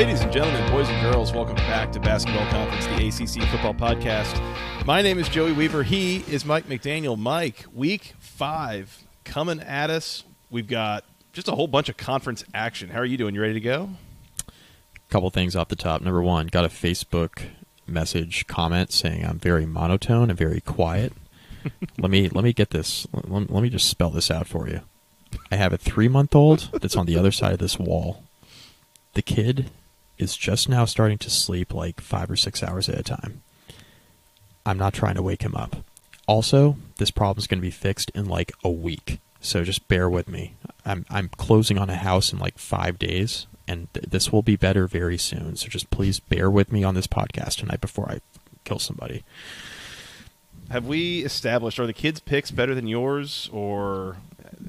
Ladies and gentlemen, boys and girls, welcome back to Basketball Conference, the ACC Football Podcast. My name is Joey Weaver. He is Mike McDaniel. Mike, week five coming at us. We've got just a whole bunch of conference action. How are you doing? You ready to go? couple things off the top. Number one, got a Facebook message comment saying I'm very monotone and very quiet. let me let me get this. Let, let me just spell this out for you. I have a three month old that's on the other side of this wall. The kid is just now starting to sleep like five or six hours at a time. I'm not trying to wake him up. Also, this problem is going to be fixed in like a week, so just bear with me. I'm I'm closing on a house in like five days, and th- this will be better very soon. So just please bear with me on this podcast tonight before I kill somebody. Have we established are the kids' picks better than yours, or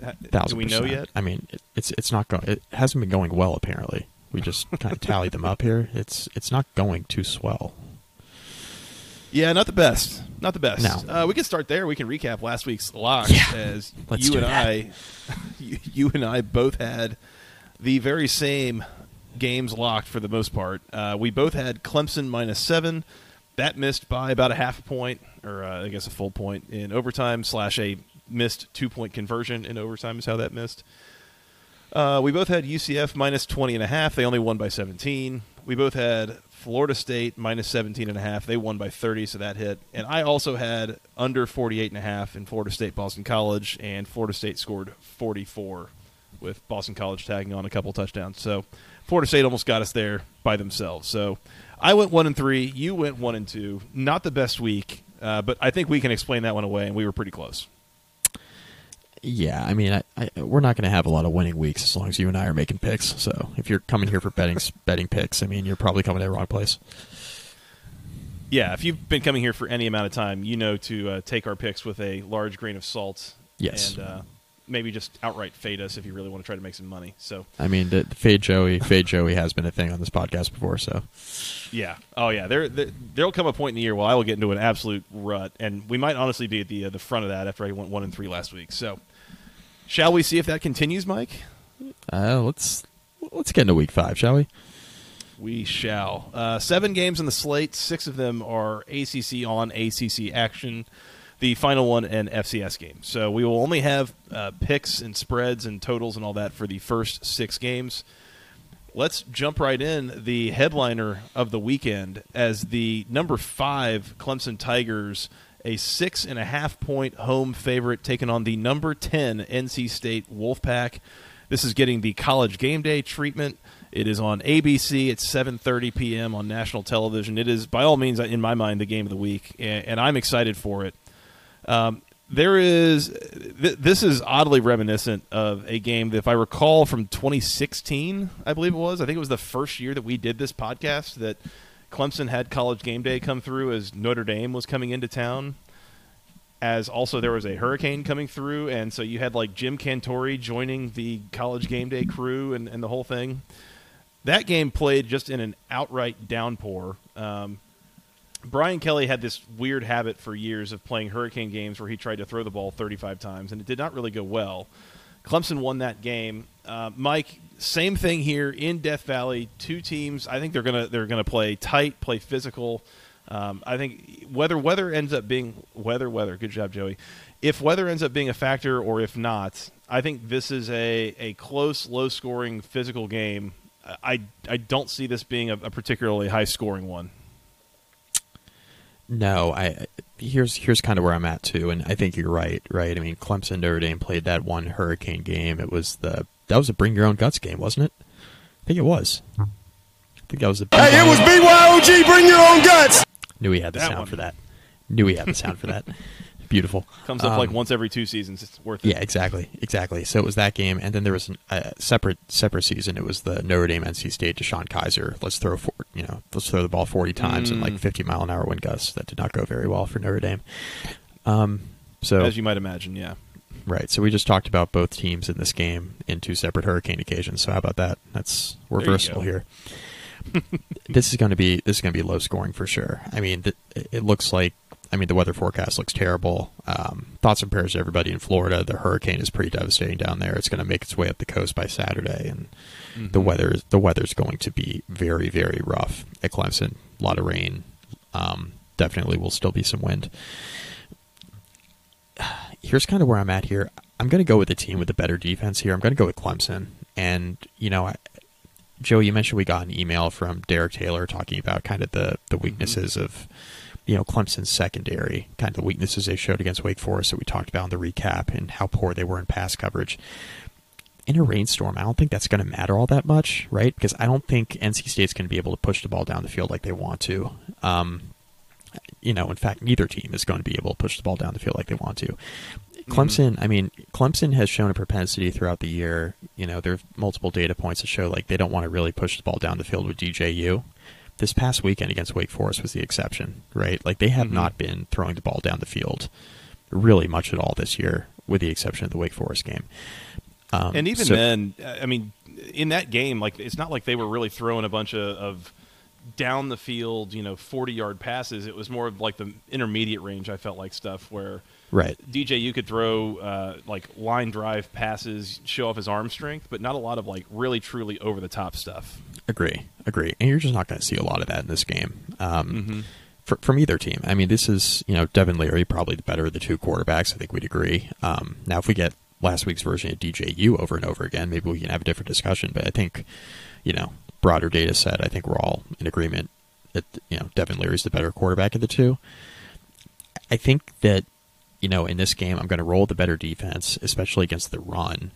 uh, ha- do we know yet? I mean, it, it's it's not going. It hasn't been going well. Apparently, we just kind of tallied them up here. It's it's not going too swell. Yeah, not the best. Not the best. No. Uh, we can start there. We can recap last week's lock Yeah, as let's you and that. I, you, you and I both had the very same games locked for the most part. Uh, we both had Clemson minus seven. That missed by about a half a point, or uh, I guess a full point in overtime slash a missed two point conversion in overtime is how that missed. Uh, we both had UCF minus 20 and a half. They only won by 17. We both had Florida State minus 17 and a half. They won by 30, so that hit. And I also had under 48 and a half in Florida State Boston College, and Florida State scored 44 with Boston College tagging on a couple touchdowns. So Florida State almost got us there by themselves. So I went 1 and 3, you went 1 and 2. Not the best week, uh, but I think we can explain that one away and we were pretty close. Yeah, I mean, I, I, we're not going to have a lot of winning weeks as long as you and I are making picks. So if you're coming here for betting betting picks, I mean, you're probably coming to the wrong place. Yeah, if you've been coming here for any amount of time, you know to uh, take our picks with a large grain of salt. Yes. And uh, maybe just outright fade us if you really want to try to make some money. So, I mean, the, the fade Joey, fade Joey has been a thing on this podcast before. So yeah. Oh, yeah. There, there, there'll come a point in the year where I will get into an absolute rut, and we might honestly be at the uh, the front of that after I went one and three last week. So, shall we see if that continues, Mike? uh, let's let's get into week five, shall we? We shall. Uh, seven games on the slate. Six of them are ACC on ACC action. The final one an FCS game. So we will only have uh, picks and spreads and totals and all that for the first six games. Let's jump right in. The headliner of the weekend as the number five Clemson Tigers, a six and a half point home favorite, taking on the number ten NC State Wolfpack. This is getting the college game day treatment. It is on ABC at 7:30 p.m. on national television. It is, by all means, in my mind, the game of the week, and, and I'm excited for it. Um, there is, th- this is oddly reminiscent of a game that, if I recall, from 2016, I believe it was. I think it was the first year that we did this podcast that Clemson had college game day come through as Notre Dame was coming into town as also there was a hurricane coming through, and so you had like Jim Cantore joining the college game day crew and, and the whole thing. That game played just in an outright downpour. Um, Brian Kelly had this weird habit for years of playing hurricane games where he tried to throw the ball 35 times, and it did not really go well. Clemson won that game. Uh, Mike, same thing here in Death Valley. Two teams. I think they're gonna they're gonna play tight, play physical. Um, I think whether weather ends up being weather weather. Good job, Joey. If weather ends up being a factor, or if not, I think this is a, a close, low scoring physical game. I I don't see this being a, a particularly high scoring one. No, I here's here's kind of where I'm at too, and I think you're right. Right? I mean, Clemson Notre Dame played that one Hurricane game. It was the that was a bring your own guts game, wasn't it? I think it was. I think that was the. Hey, it was BYOG. Bring your own guts. Knew he had the That sound one. for that. Knew he had the sound for that. Beautiful. Comes up like Um, once every two seasons. It's worth it. Yeah, exactly, exactly. So it was that game, and then there was an- a separate separate season. It was the Notre Dame NC State DeShone Kizer. Let's throw for, you know let's throw the ball forty times and Mm. like fifty mile an hour wind gusts. That did not go very well for Notre Dame. Um, so As you might imagine, yeah. right, so we just talked about both teams in this game in two separate hurricane occasions. So how about that? That's we're versatile here. this is going to be this is going to be low scoring for sure. I mean, th- it looks like I mean the weather forecast looks terrible. Um, thoughts and prayers to everybody in Florida. The hurricane is pretty devastating down there. It's going to make its way up the coast by Saturday, and the Mhm. weather is the weather's going to be very very rough at Clemson. A lot of rain. Um, definitely will still be some wind. Here's kind of where I'm at here. I'm going to go with the team with the better defense here. I'm going to go with Clemson, and you know, I, Joe, you mentioned we got an email from Derek Taylor talking about kind of the the weaknesses of you know Clemson's secondary, kind of the weaknesses they showed against Wake Forest that we talked about in the recap, and how poor they were in pass coverage. In a rainstorm, I don't think that's going to matter all that much, right? Because I don't think NC State's going to be able to push the ball down the field like they want to. Um, you know, in fact, neither team is going to be able to push the ball down the field like they want to. Clemson, I mean, Clemson has shown a propensity throughout the year. You know, there are multiple data points that show like they don't want to really push the ball down the field with DJU. This past weekend against Wake Forest was the exception, right? Like they have Mhm. not been throwing the ball down the field really much at all this year, with the exception of the Wake Forest game. Um, and even so- then, I mean, in that game, like it's not like they were really throwing a bunch of, of down the field, you know, forty yard passes. It was more of like the intermediate range. I felt like stuff where right? DJU could throw uh, like line drive passes, show off his arm strength, but not a lot of like really truly over the top stuff. Agree, agree. And you're just not going to see a lot of that in this game um, Mhm. fr- from either team. I mean, this is you know Devin Leary probably the better of the two quarterbacks. I think we'd agree. Um, now, if we get last week's version of DJU over and over again, maybe we can have a different discussion. But I think you know broader data set. I think we're all in agreement that you know Devin Leary's the better quarterback of the two. I think that you know in this game I'm going to roll the better defense, especially against the run,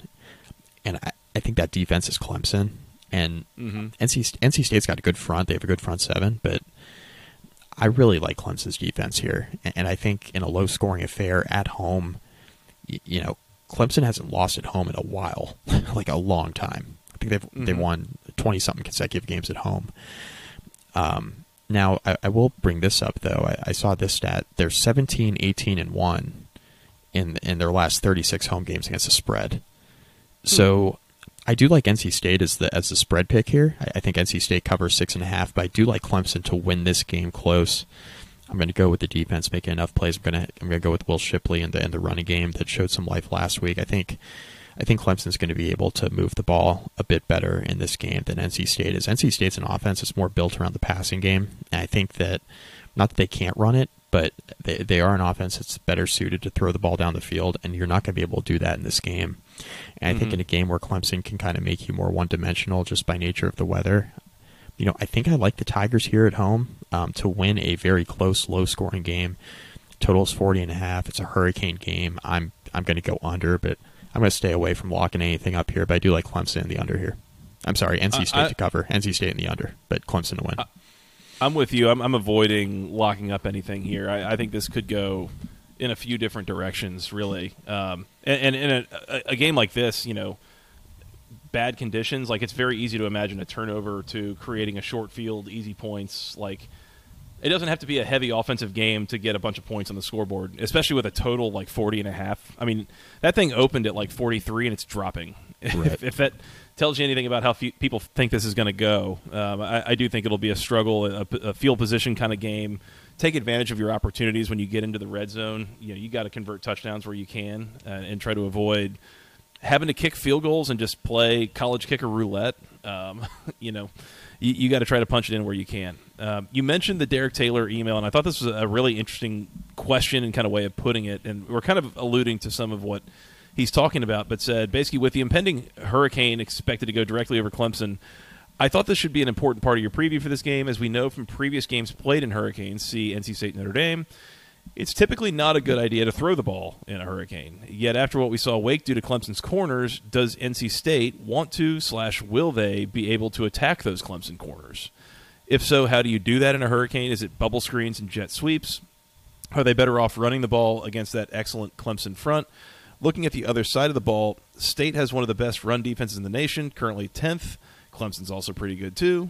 and I, I think that defense is Clemson. And Mhm. NC NC State's got a good front; they have a good front seven, but I really like Clemson's defense here, and- and I think in a low-scoring affair at home, y- you know, Clemson hasn't lost at home in a while, like a long time. I think they've they've Mhm. won twenty something consecutive games at home. Um, now I, I will bring this up though. I, I saw this stat: they're 17, 18, and one in in their last thirty six home games against the spread. Hmm. So I do like NC State as the as the spread pick here. I, I think NC State covers six and a half, but I do like Clemson to win this game close. I'm going to go with the defense making enough plays. I'm going to I'm going to go with Will Shipley and the and the running game that showed some life last week. I think I think Clemson's going to be able to move the ball a bit better in this game than NC State is. NC State's an offense that's more built around the passing game, and I think that not that they can't run it, but they they are an offense that's better suited to throw the ball down the field, and you're not going to be able to do that in this game. And I think Mhm. in a game where Clemson can kind of make you more one dimensional just by nature of the weather, you know, I think I like the Tigers here at home um, to win a very close, low scoring game. Totals 40 and a half. It's a hurricane game. I'm I'm going to go under, but I'm going to stay away from locking anything up here. But I do like Clemson in the under here. I'm sorry, NC State I- to cover. NC State in the under, but Clemson to win. I'm with you. I'm, I'm avoiding locking up anything here. I, I think this could go in a few different directions, really. Um, and, and in a, a game like this, you know, bad conditions, like it's very easy to imagine a turnover to creating a short field, easy points. Like it doesn't have to be a heavy offensive game to get a bunch of points on the scoreboard, especially with a total like 40 and a half. I mean, that thing opened at like 43 and it's dropping. Right. if, if that tells you anything about how fe- people think this is going to go, um, I, I do think it'll be a struggle, a, a field position kind of game. Take advantage of your opportunities when you get into the red zone. You know, you got to convert touchdowns where you can uh, and try to avoid having to kick field goals and just play college kicker roulette. Um, you know, you, you got to try to punch it in where you can. Um, you mentioned the Derek Taylor email, and I thought this was a really interesting question and kind of way of putting it. And we're kind of alluding to some of what he's talking about, but said basically with the impending hurricane expected to go directly over Clemson. I thought this should be an important part of your preview for this game, as we know from previous games played in hurricanes. See NC State Notre Dame. It's typically not a good idea to throw the ball in a hurricane. Yet, after what we saw Wake do to Clemson's corners, does NC State want to slash will they be able to attack those Clemson corners? If so, how do you do that in a hurricane? Is it bubble screens and jet sweeps? Are they better off running the ball against that excellent Clemson front? Looking at the other side of the ball, State has one of the best run defenses in the nation, currently 10th. Clemson's also pretty good too.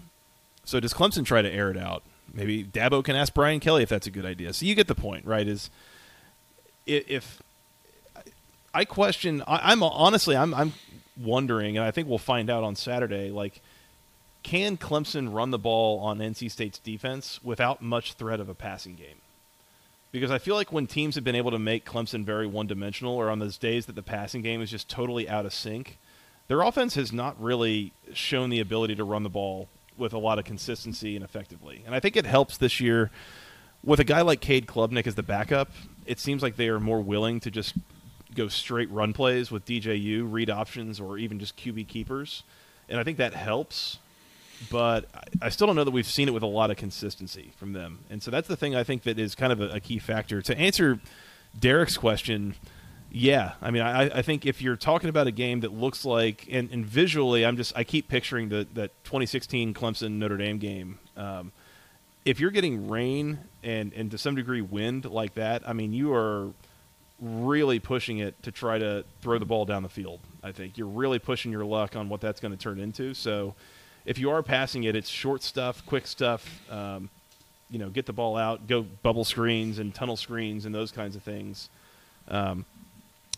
So does Clemson try to air it out? Maybe Dabo can ask Brian Kelly if that's a good idea. So you get the point, right? Is if I question, I, am honestly, I'm, I'm wondering, and I think we'll find out on Saturday. Like, can Clemson run the ball on NC State's defense without much threat of a passing game? Because I feel like when teams have been able to make Clemson very one dimensional, or on those days that the passing game is just totally out of sync, their offense has not really shown the ability to run the ball with a lot of consistency and effectively. And I think it helps this year with a guy like Cade Klubnik as the backup. It seems like they are more willing to just go straight run plays with DJU, read options, or even just QB keepers. And I think that helps. But I still don't know that we've seen it with a lot of consistency from them. And so that's the thing I think that is kind of a, a key factor. To answer Derek's question, yeah, I mean, I, I think if you're talking about a game that looks like, and, and visually, I'm just, I keep picturing the that 2016 Clemson Notre Dame game. Um, if you're getting rain and and to some degree wind like that, I mean, you are really pushing it to try to throw the ball down the field. I think you're really pushing your luck on what that's going to turn into. So, if you are passing it, it's short stuff, quick stuff. Um, you know, get the ball out, go bubble screens and tunnel screens and those kinds of things. Um,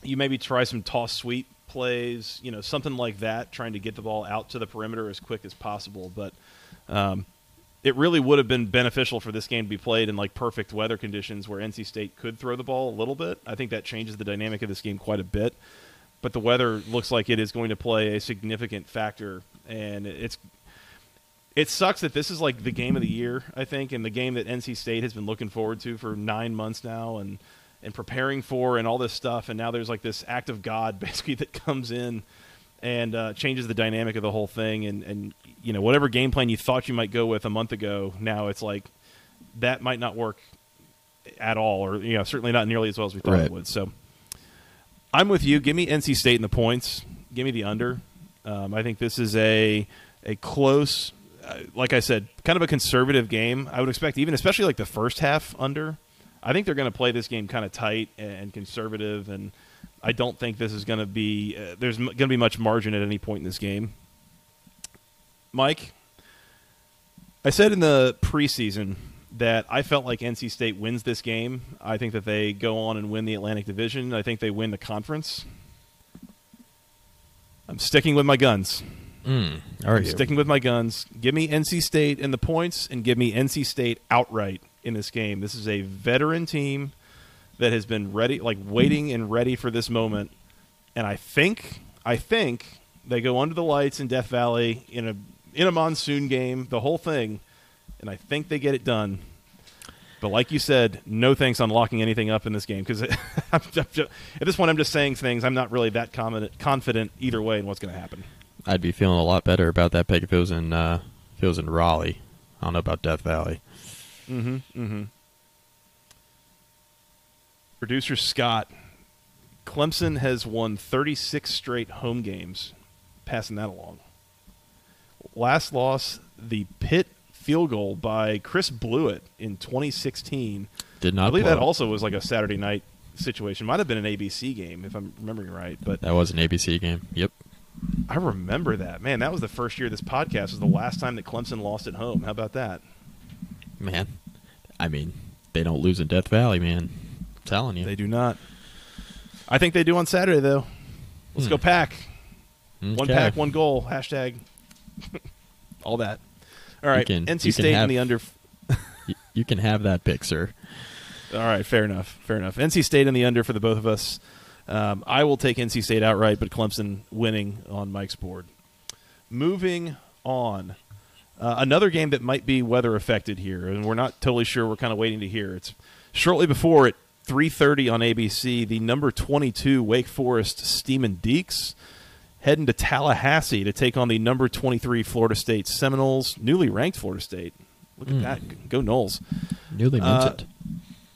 you maybe try some toss sweep plays, you know, something like that, trying to get the ball out to the perimeter as quick as possible. But um, it really would have been beneficial for this game to be played in like perfect weather conditions where NC State could throw the ball a little bit. I think that changes the dynamic of this game quite a bit. But the weather looks like it is going to play a significant factor, and it's it sucks that this is like the game of the year, I think, and the game that NC State has been looking forward to for nine months now, and and preparing for and all this stuff. And now there's like this act of God basically that comes in and uh, changes the dynamic of the whole thing. And, and, you know, whatever game plan you thought you might go with a month ago, now it's like that might not work at all, or, you know, certainly not nearly as well as we thought right. it would. So I'm with you. Give me NC State in the points. Give me the under. Um, I think this is a a close, uh, like I said, kind of a conservative game. I would expect even, especially like the first half under. I think they're going to play this game kind of tight and conservative, and I don't think this is going to be uh, there's m- going to be much margin at any point in this game. Mike, I said in the preseason that I felt like NC State wins this game. I think that they go on and win the Atlantic Division. I think they win the conference. I'm sticking with my guns. Mm, are I'm you? sticking with my guns. Give me NC State in the points and give me NC State outright in this game. This is a veteran team that has been ready, like waiting and ready for this moment. And I think, I think they go under the lights in Death Valley in a in a monsoon game, the whole thing, and I think they get it done. But like you said, no thanks on locking anything up in this game because at this point I'm just saying things. I'm not really that confident, either way in what's going to happen. I'd be feeling a lot better about that pick if it was in uh, if it was in Raleigh. I don't know about Death Valley. Mm-hmm. Mm-hmm. Producer Scott, Clemson has won 36 straight home games, passing that along. Last loss, the Pitt field goal by Chris Blewitt in 2016. Did not I believe blow. that also was like a Saturday night situation. Might have been an ABC game if I'm remembering right, but That was an ABC game. Yep. I remember that. Man, that was the first year this podcast was the last time that Clemson lost at home. How about that? Man, I mean, they don't lose in Death Valley, man. I'm telling you. They do not. I think they do on Saturday, though. Let's Hmm. go pack. One pack, one goal. Hashtag. All that. All right. can- NC you State in the under. Y- you can have that pick, sir. All right. Fair enough. Fair enough. NC State in the under for the both of us. Um, I will take NC State outright, but Clemson winning on Mike's board. Moving on. Uh, another game that might be weather affected here, and we're not totally sure. We're kind of waiting to hear. It's shortly before at 3:30 on ABC. The number 22 Wake Forest Demon Deacs heading to Tallahassee to take on the number 23 Florida State Seminoles, newly ranked Florida State. Look at Mm. that, go Noles! Newly Uh, minted.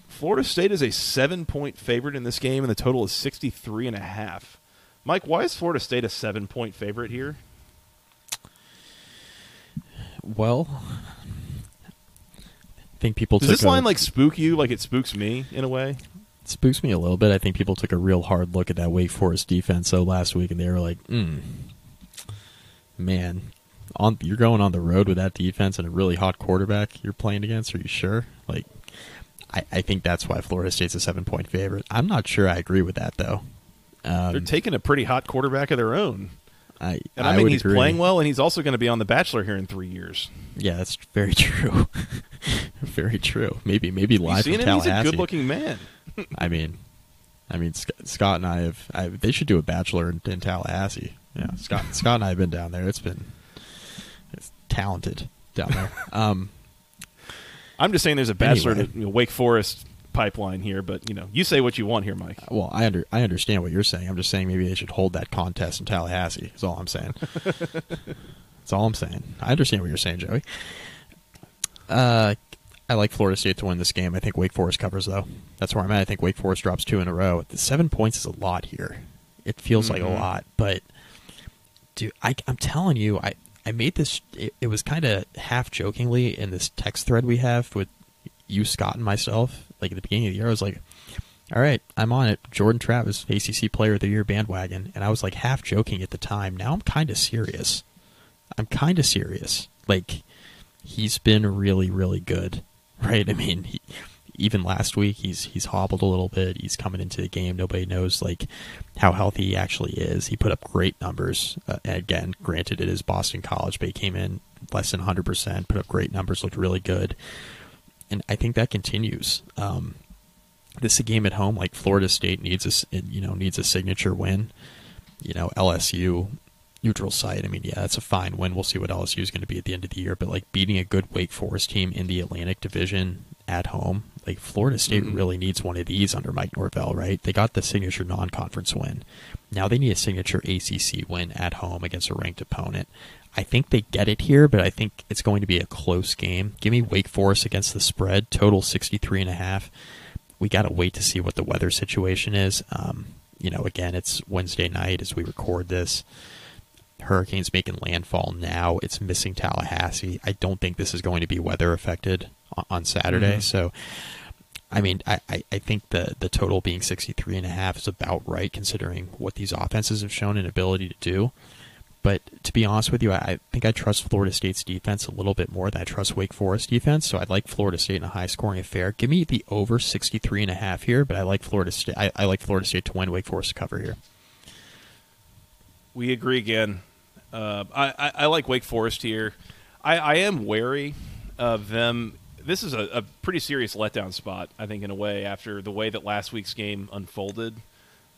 Florida State is a seven-point favorite in this game, and the total is 63 and a half. Mike, why is Florida State a seven-point favorite here? Well, I think people Does took this a- line like spook you like it spooks me in a way? spooks me a little bit. I think people took a real hard look at that Wake Forest defense though last week, and they were like, mm, "Man, on you're going on the road with that defense and a really hot quarterback you're playing against. Are you sure?" Like, I, I think that's why Florida State's a seven point favorite. I'm not sure I agree with that though. Um, They're taking a pretty hot quarterback of their own. I, And I, mean, would he's agree. playing well, and he's also going to be on The Bachelor here in three years. Yeah, that's very true. very true. Maybe maybe live from him? He's a good-looking man. I mean, I mean, Scott and I have. I, they should do a bachelor in, in Tallahassee. Yeah, Scott, Scott and I have been down there. It's been, it's talented down there. Um, I'm just saying there's a Bachelor Anyway. to Wake Forest pipeline here, but you know, you say what you want here, Mike. well, I under I understand what you're saying. I'm just saying maybe they should hold that contest in Tallahassee. That's all I'm saying. That's all I'm saying. I understand what you're saying, Joey. Uh, I like Florida State to win this game. I think Wake Forest covers though. That's where I'm at. I think Wake Forest drops two in a row. The seven points is a lot here. It feels like a Mhm. lot, but dude, I, I'm telling you, I I made this. It, it was kind of half jokingly in this text thread we have with you, Scott, and myself. Like at the beginning of the year, I was like, "All right, I'm on it." Jordan Travis, ACC Player of the Year bandwagon, and I was like half joking at the time. Now I'm kind of serious. I'm kind of serious. Like he's been really, really good, right? I mean, he, even last week he's he's hobbled a little bit. He's coming into the game. Nobody knows like how healthy he actually is. He put up great numbers. Uh, again, granted, it is Boston College, but he came in less than 100 percent. Put up great numbers. Looked really good, and I think that continues. Um, this is a game at home. Like Florida State needs a you know needs a signature win. You know LSU neutral site. I mean, yeah, that's a fine win. We'll see what LSU is going to be at the end of the year. But like beating a good Wake Forest team in the Atlantic Division at home, like Florida State Mhm. really needs one of these under Mike Norvell, right? They got the signature non-conference win. Now they need a signature ACC win at home against a ranked opponent. I think they get it here, but I think it's going to be a close game. Give me Wake Forest against the spread, total 63 and a half. We got to wait to see what the weather situation is. Um, you know, again, it's Wednesday night as we record this. Hurricanes making landfall now. It's missing Tallahassee. I don't think this is going to be weather affected on, Saturday. Mhm. So, I mean, I, I, I think the, the total being 63 and a half is about right considering what these offenses have shown an ability to do. But to be honest with you, I, I think I trust Florida State's defense a little bit more than I trust Wake Forest defense. So I'd like Florida State in a high scoring affair. Give me the over 63 and a half here, but I like Florida State. I, I like Florida State to win. Wake Forest to cover here. We agree again. Uh, I, I, I like Wake Forest here. I, I am wary of them. This is a, a pretty serious letdown spot, I think, in a way, after the way that last week's game unfolded.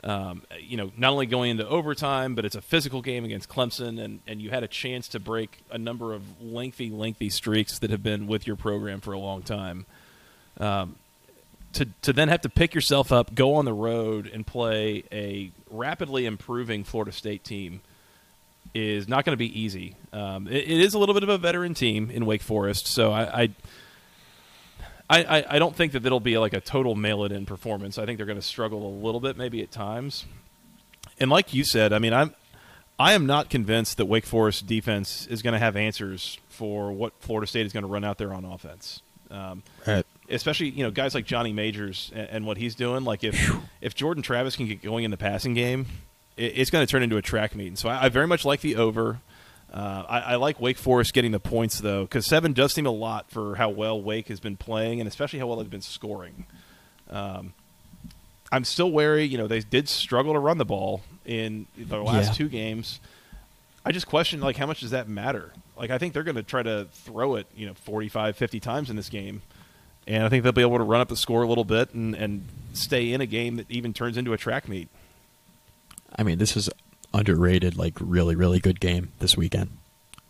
Um, you know, not only going into overtime, but it's a physical game against Clemson, and, and you had a chance to break a number of lengthy, lengthy streaks that have been with your program for a long time. Um, to to then have to pick yourself up, go on the road, and play a rapidly improving Florida State team is not going to be easy. Um, it, it is a little bit of a veteran team in Wake Forest, so I. I I, I, I don't think that it'll be like a total mail it in performance. I think they're going to struggle a little bit, maybe at times. And like you said, I mean, I'm I am not convinced that Wake Forest defense is going to have answers for what Florida State is going to run out there on offense. Um, Right. especially you know guys like Johnny Majors and, and what he's doing. Like if if Jordan Travis can get going in the passing game, it, it's going to turn into a track meet. And so I, I very much like the over. Uh, I, I like Wake Forest getting the points though, because seven does seem a lot for how well Wake has been playing, and especially how well they've been scoring. Um, I'm still wary. You know, they did struggle to run the ball in the last Yeah. two games. I just question like how much does that matter? Like I think they're going to try to throw it, you know, 45, 50 times in this game. And I think they'll be able to run up the score a little bit and, and stay in a game that even turns into a track meet. I mean, this is underrated, like really, really good game this weekend.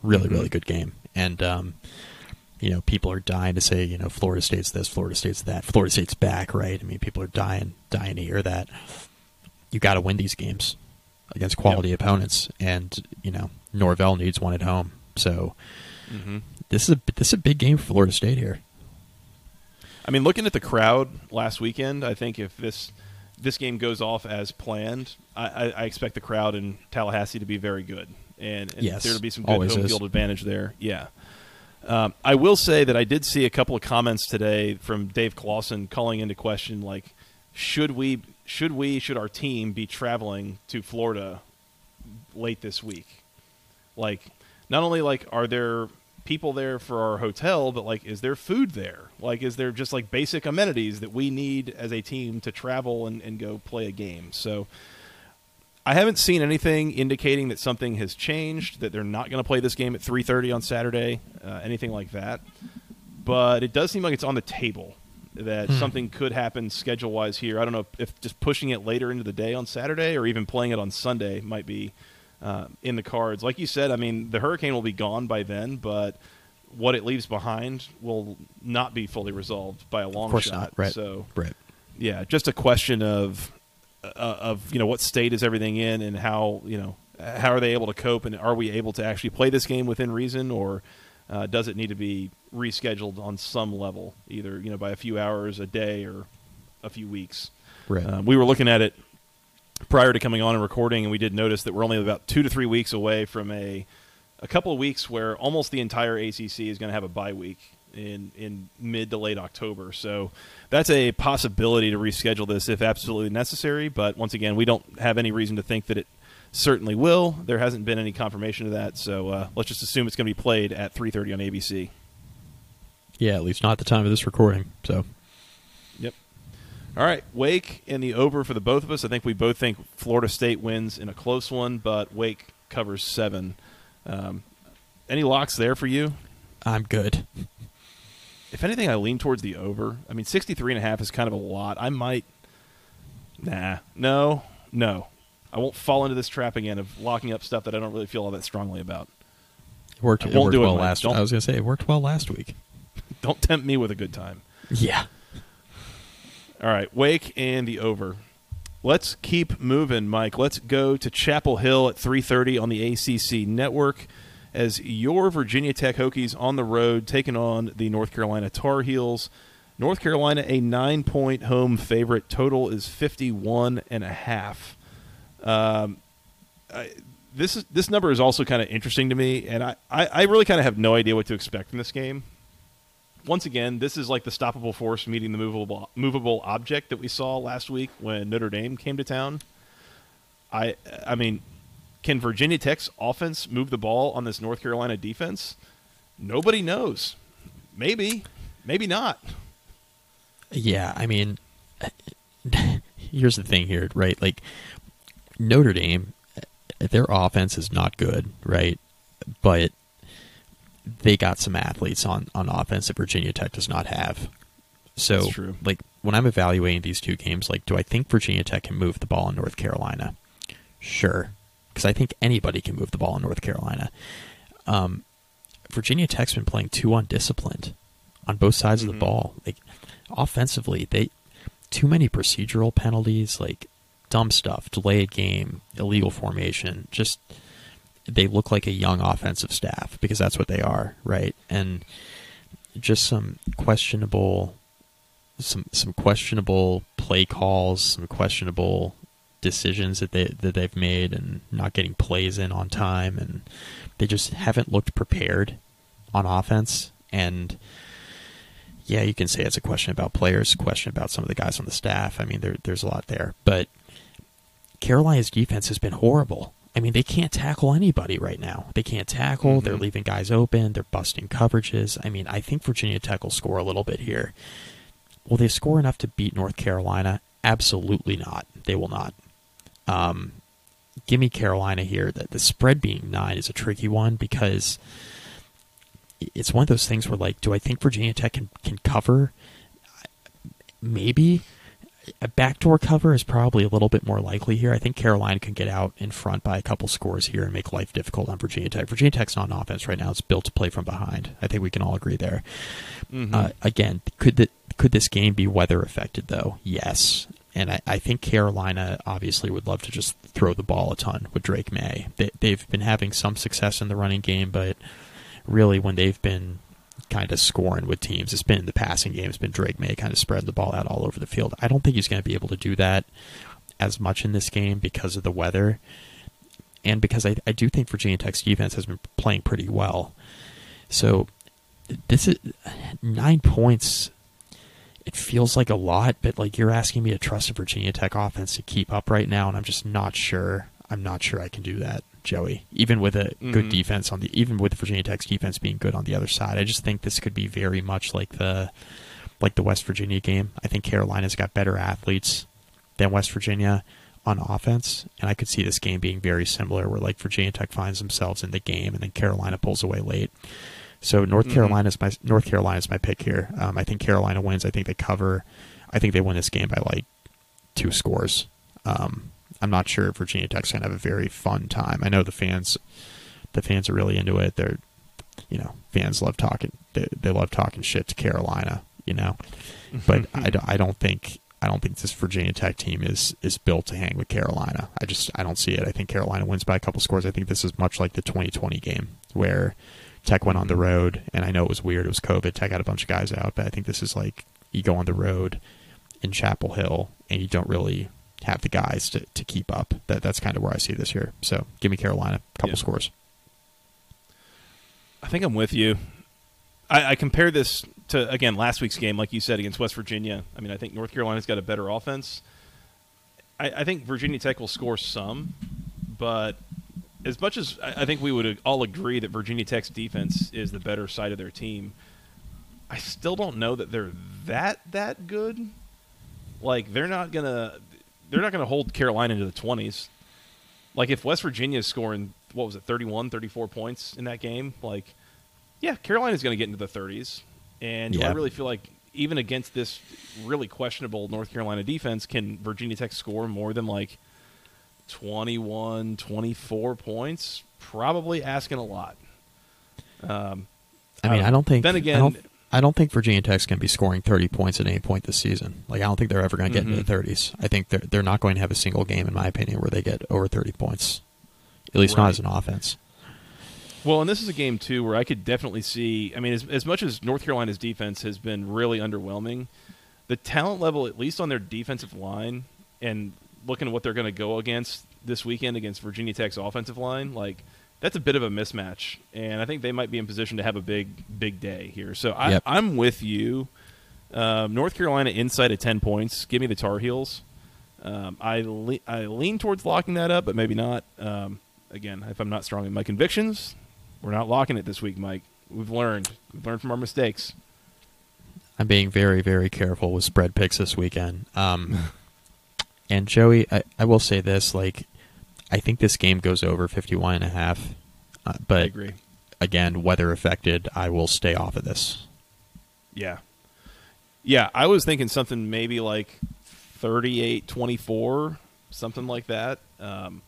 Really, Mhm. really good game. And um, you know, people are dying to say, you know, Florida State's this, Florida State's that, Florida State's back, right? I mean, people are dying, dying to hear that. You got to win these games against quality opponents, and you know, Norvell needs one at home. So Mm-hmm. this is a this is a big game for Florida State here. I mean, looking at the crowd last weekend, I think if this this game goes off as planned, I, I, I expect the crowd in Tallahassee to be very good, and, and Yes, there to be some good home is. field advantage there. Yeah. Um, I will say that I did see a couple of comments today from Dave Clawson calling into question like, should we, should we, should our team be traveling to Florida late this week? Like, not only like are there people there for our hotel, but like, is there food there? Like, is there just like basic amenities that we need as a team to travel and, and go play a game? So. I haven't seen anything indicating that something has changed, that they're not going to play this game at 3:30 on Saturday, uh, anything like that. But it does seem like it's on the table that Hmm. something could happen schedule-wise here. I don't know if just pushing it later into the day on Saturday or even playing it on Sunday might be uh, in the cards. Like you said, I mean, the hurricane will be gone by then, but what it leaves behind will not be fully resolved by a long Of course shot. not. Right. So Right. yeah, just a question of uh, of you know what state is everything in and how you know how are they able to cope and are we able to actually play this game within reason or uh, does it need to be rescheduled on some level either you know by a few hours a day or a few weeks Right. uh, we were looking at it prior to coming on and recording and we did notice that we're only about two to three weeks away from a a couple of weeks where almost the entire ACC is going to have a bye week in in mid to late October. So that's a possibility to reschedule this if absolutely necessary. But once again, we don't have any reason to think that it certainly will. There hasn't been any confirmation of that. So uh, let's just assume it's going to be played at 3:30 on ABC. yeah, at least not the time of this recording. So. All right, Wake and the over for the both of us. I think we both think Florida State wins in a close one, but Wake covers seven. Um, any locks there for you? I'm good. If anything, I lean towards the over. I mean, 63 and a half is kind of a lot. I might. Nah. No. No. I won't fall into this trap again of locking up stuff that I don't really feel all that strongly about. It worked. I It won't worked do it, well last. Don't- I was gonna say it worked well last week. Don't tempt me with a good time. Yeah. All right, Wake and the over. Let's keep moving, Mike. Let's go to Chapel Hill at 3:30 on the ACC network as your Virginia Tech Hokies on the road taking on the North Carolina Tar Heels. North Carolina a 9-point home favorite. Total is 51 and a half. Um, I, this is this number is also kind of interesting to me, and I, I, I really kind of have no idea what to expect from this game once again, this is like the stoppable force meeting the movable movable object that we saw last week when Notre Dame came to town. I I mean, can Virginia Tech's offense move the ball on this North Carolina defense? Nobody knows. Maybe, maybe not. Yeah, I mean, here's the thing here, right? Like Notre Dame, their offense is not good, right? But they got some athletes on on offense that Virginia Tech does not have. So, like when I'm evaluating these two games, like, do I think Virginia Tech can move the ball in North Carolina? Sure, because I think anybody can move the ball in North Carolina. Um, Virginia Tech's been playing too undisciplined on both sides of Mhm. the ball. Like offensively, they too many procedural penalties, like dumb stuff, delayed game, illegal formation. Just they look like a young offensive staff because that's what they are, right? And just some questionable, some some questionable play calls, some questionable decisions that they that they've made, and not getting plays in on time, and they just haven't looked prepared on offense. And yeah, you can say it's a question about players, question about some of the guys on the staff. I mean, there, there's a lot there, but Carolina's defense has been horrible. I mean, they can't tackle anybody right now. They can't tackle. They're Mhm. leaving guys open. They're busting coverages. I mean, I think Virginia Tech will score a little bit here. Will they score enough to beat North Carolina? Absolutely not. They will not. Um, give me Carolina here. The, the spread being nine is a tricky one because it's one of those things where, like, do I think Virginia Tech can, can cover? Maybe. A backdoor cover is probably a little bit more likely here. I think Carolina can get out in front by a couple scores here and make life difficult on Virginia Tech. Virginia Tech's not an offense right now; it's built to play from behind. I think we can all agree there. Mhm. Uh, again, could the, could this game be weather affected though? Yes, and I, I think Carolina obviously would love to just throw the ball a ton with Drake Maye. They, they've been having some success in the running game, but really when they've been kind of scoring with teams, it's been in the passing game. It's been Drake Maye kind of spreading the ball out all over the field. I don't think he's going to be able to do that as much in this game because of the weather, and because I, I do think Virginia Tech's defense has been playing pretty well. So this is nine points. It feels like a lot, but like you're asking me to trust a Virginia Tech offense to keep up right now, and I'm just not sure. I'm not sure I can do that, Joey. Even with a mm-hmm. good defense on the, even with Virginia Tech's defense being good on the other side, I just think this could be very much like the, like the West Virginia game. I think Carolina's got better athletes than West Virginia on offense, and I could see this game being very similar, where like Virginia Tech finds themselves in the game, and then Carolina pulls away late. So North mm-hmm. Carolina is my North Carolina is my pick here. Um, I think Carolina wins. I think they cover. I think they win this game by like two scores. Um, I'm not sure if Virginia Tech's gonna have a very fun time. I know the fans, the fans are really into it. They're, you know, fans love talking. They, they love talking shit to Carolina. You know, but I, I don't think I don't think this Virginia Tech team is is built to hang with Carolina. I just I don't see it. I think Carolina wins by a couple scores. I think this is much like the 2020 game where Tech went on the road, and I know it was weird. It was COVID. Tech had a bunch of guys out, but I think this is like you go on the road in Chapel Hill, and you don't really have the guys to, to keep up. That that's kind of where I see this here. So give me Carolina, a couple yeah. scores. I think I'm with you. I, I compare this to again last week's game, like you said, against West Virginia. I mean, I think North Carolina's got a better offense. I, I think Virginia Tech will score some, but as much as I think we would all agree that Virginia Tech's defense is the better side of their team, I still don't know that they're that that good. Like they're not gonna they're not gonna hold Carolina into the twenties. Like if West Virginia is scoring what was it 31, 34 points in that game, like yeah, Carolina's going to get into the 30s. And yeah. I really feel like even against this really questionable North Carolina defense, can Virginia Tech score more than like 21, 24 points? Probably asking a lot. Um, I mean, I don't think. Then again, I don't, think Virginia Tech's going to be scoring 30 points at any point this season. Like, I don't think they're ever going to get mm-hmm. into the 30s. I think they're they're not going to have a single game, in my opinion, where they get over 30 points. At least right. not as an offense. Well, and this is a game too where I could definitely see. I mean, as, as much as North Carolina's defense has been really underwhelming, the talent level, at least on their defensive line, and looking at what they're going to go against this weekend against Virginia Tech's offensive line, like that's a bit of a mismatch, and I think they might be in position to have a big, big day here. So I, yep. I'm with you. Um, North Carolina inside of ten points. Give me the Tar Heels. Um, I le- I lean towards locking that up, but maybe not. Um, again, if I'm not strong in my convictions, we're not locking it this week, Mike. We've learned. We've learned from our mistakes. I'm being very, very careful with spread picks this weekend. Um, and Joey, I, I will say this: like, I think this game goes over 51 and a half. Uh, but again, weather affected, I will stay off of this. Yeah, yeah. I was thinking something maybe like 38-24, something like that. Um,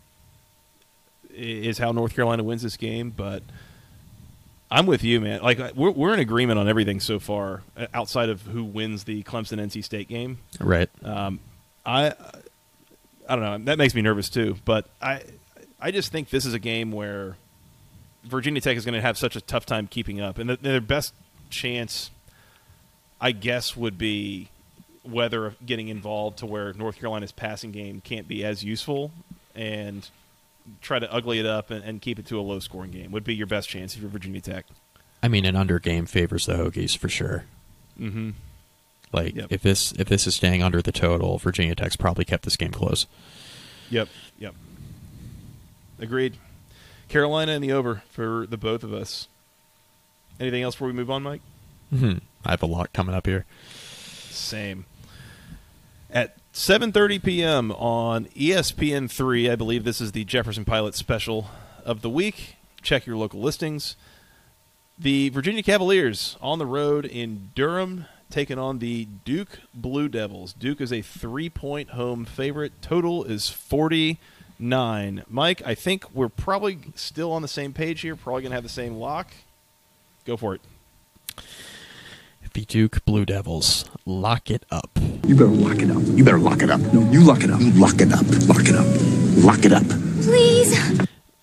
is how North Carolina wins this game, but I'm with you, man. Like we're we're in agreement on everything so far, uh, outside of who wins the Clemson NC State game. Right. Um, I I don't know. That makes me nervous too. But I I just think this is a game where Virginia Tech is going to have such a tough time keeping up, and the, their best chance, I guess, would be whether getting involved to where North Carolina's passing game can't be as useful, and try to ugly it up and, and keep it to a low scoring game would be your best chance if you're Virginia Tech. I mean, an under game favors the Hokies for sure. Mm-hmm. Like yep. if this if this is staying under the total, Virginia Tech's probably kept this game close. Yep. Yep. Agreed. Carolina and the over for the both of us. Anything else before we move on, Mike? Mm-hmm. I have a lot coming up here. Same. At 7:30 p.m. on ESPN3. I believe this is the Jefferson Pilot special of the week. Check your local listings. The Virginia Cavaliers on the road in Durham taking on the Duke Blue Devils. Duke is a 3-point home favorite. Total is 49. Mike, I think we're probably still on the same page here. Probably going to have the same lock. Go for it the Duke Blue Devils. Lock it up. You better lock it up. You better lock it up. No, you lock it up. You lock it up. Lock it up. Lock it up. Please.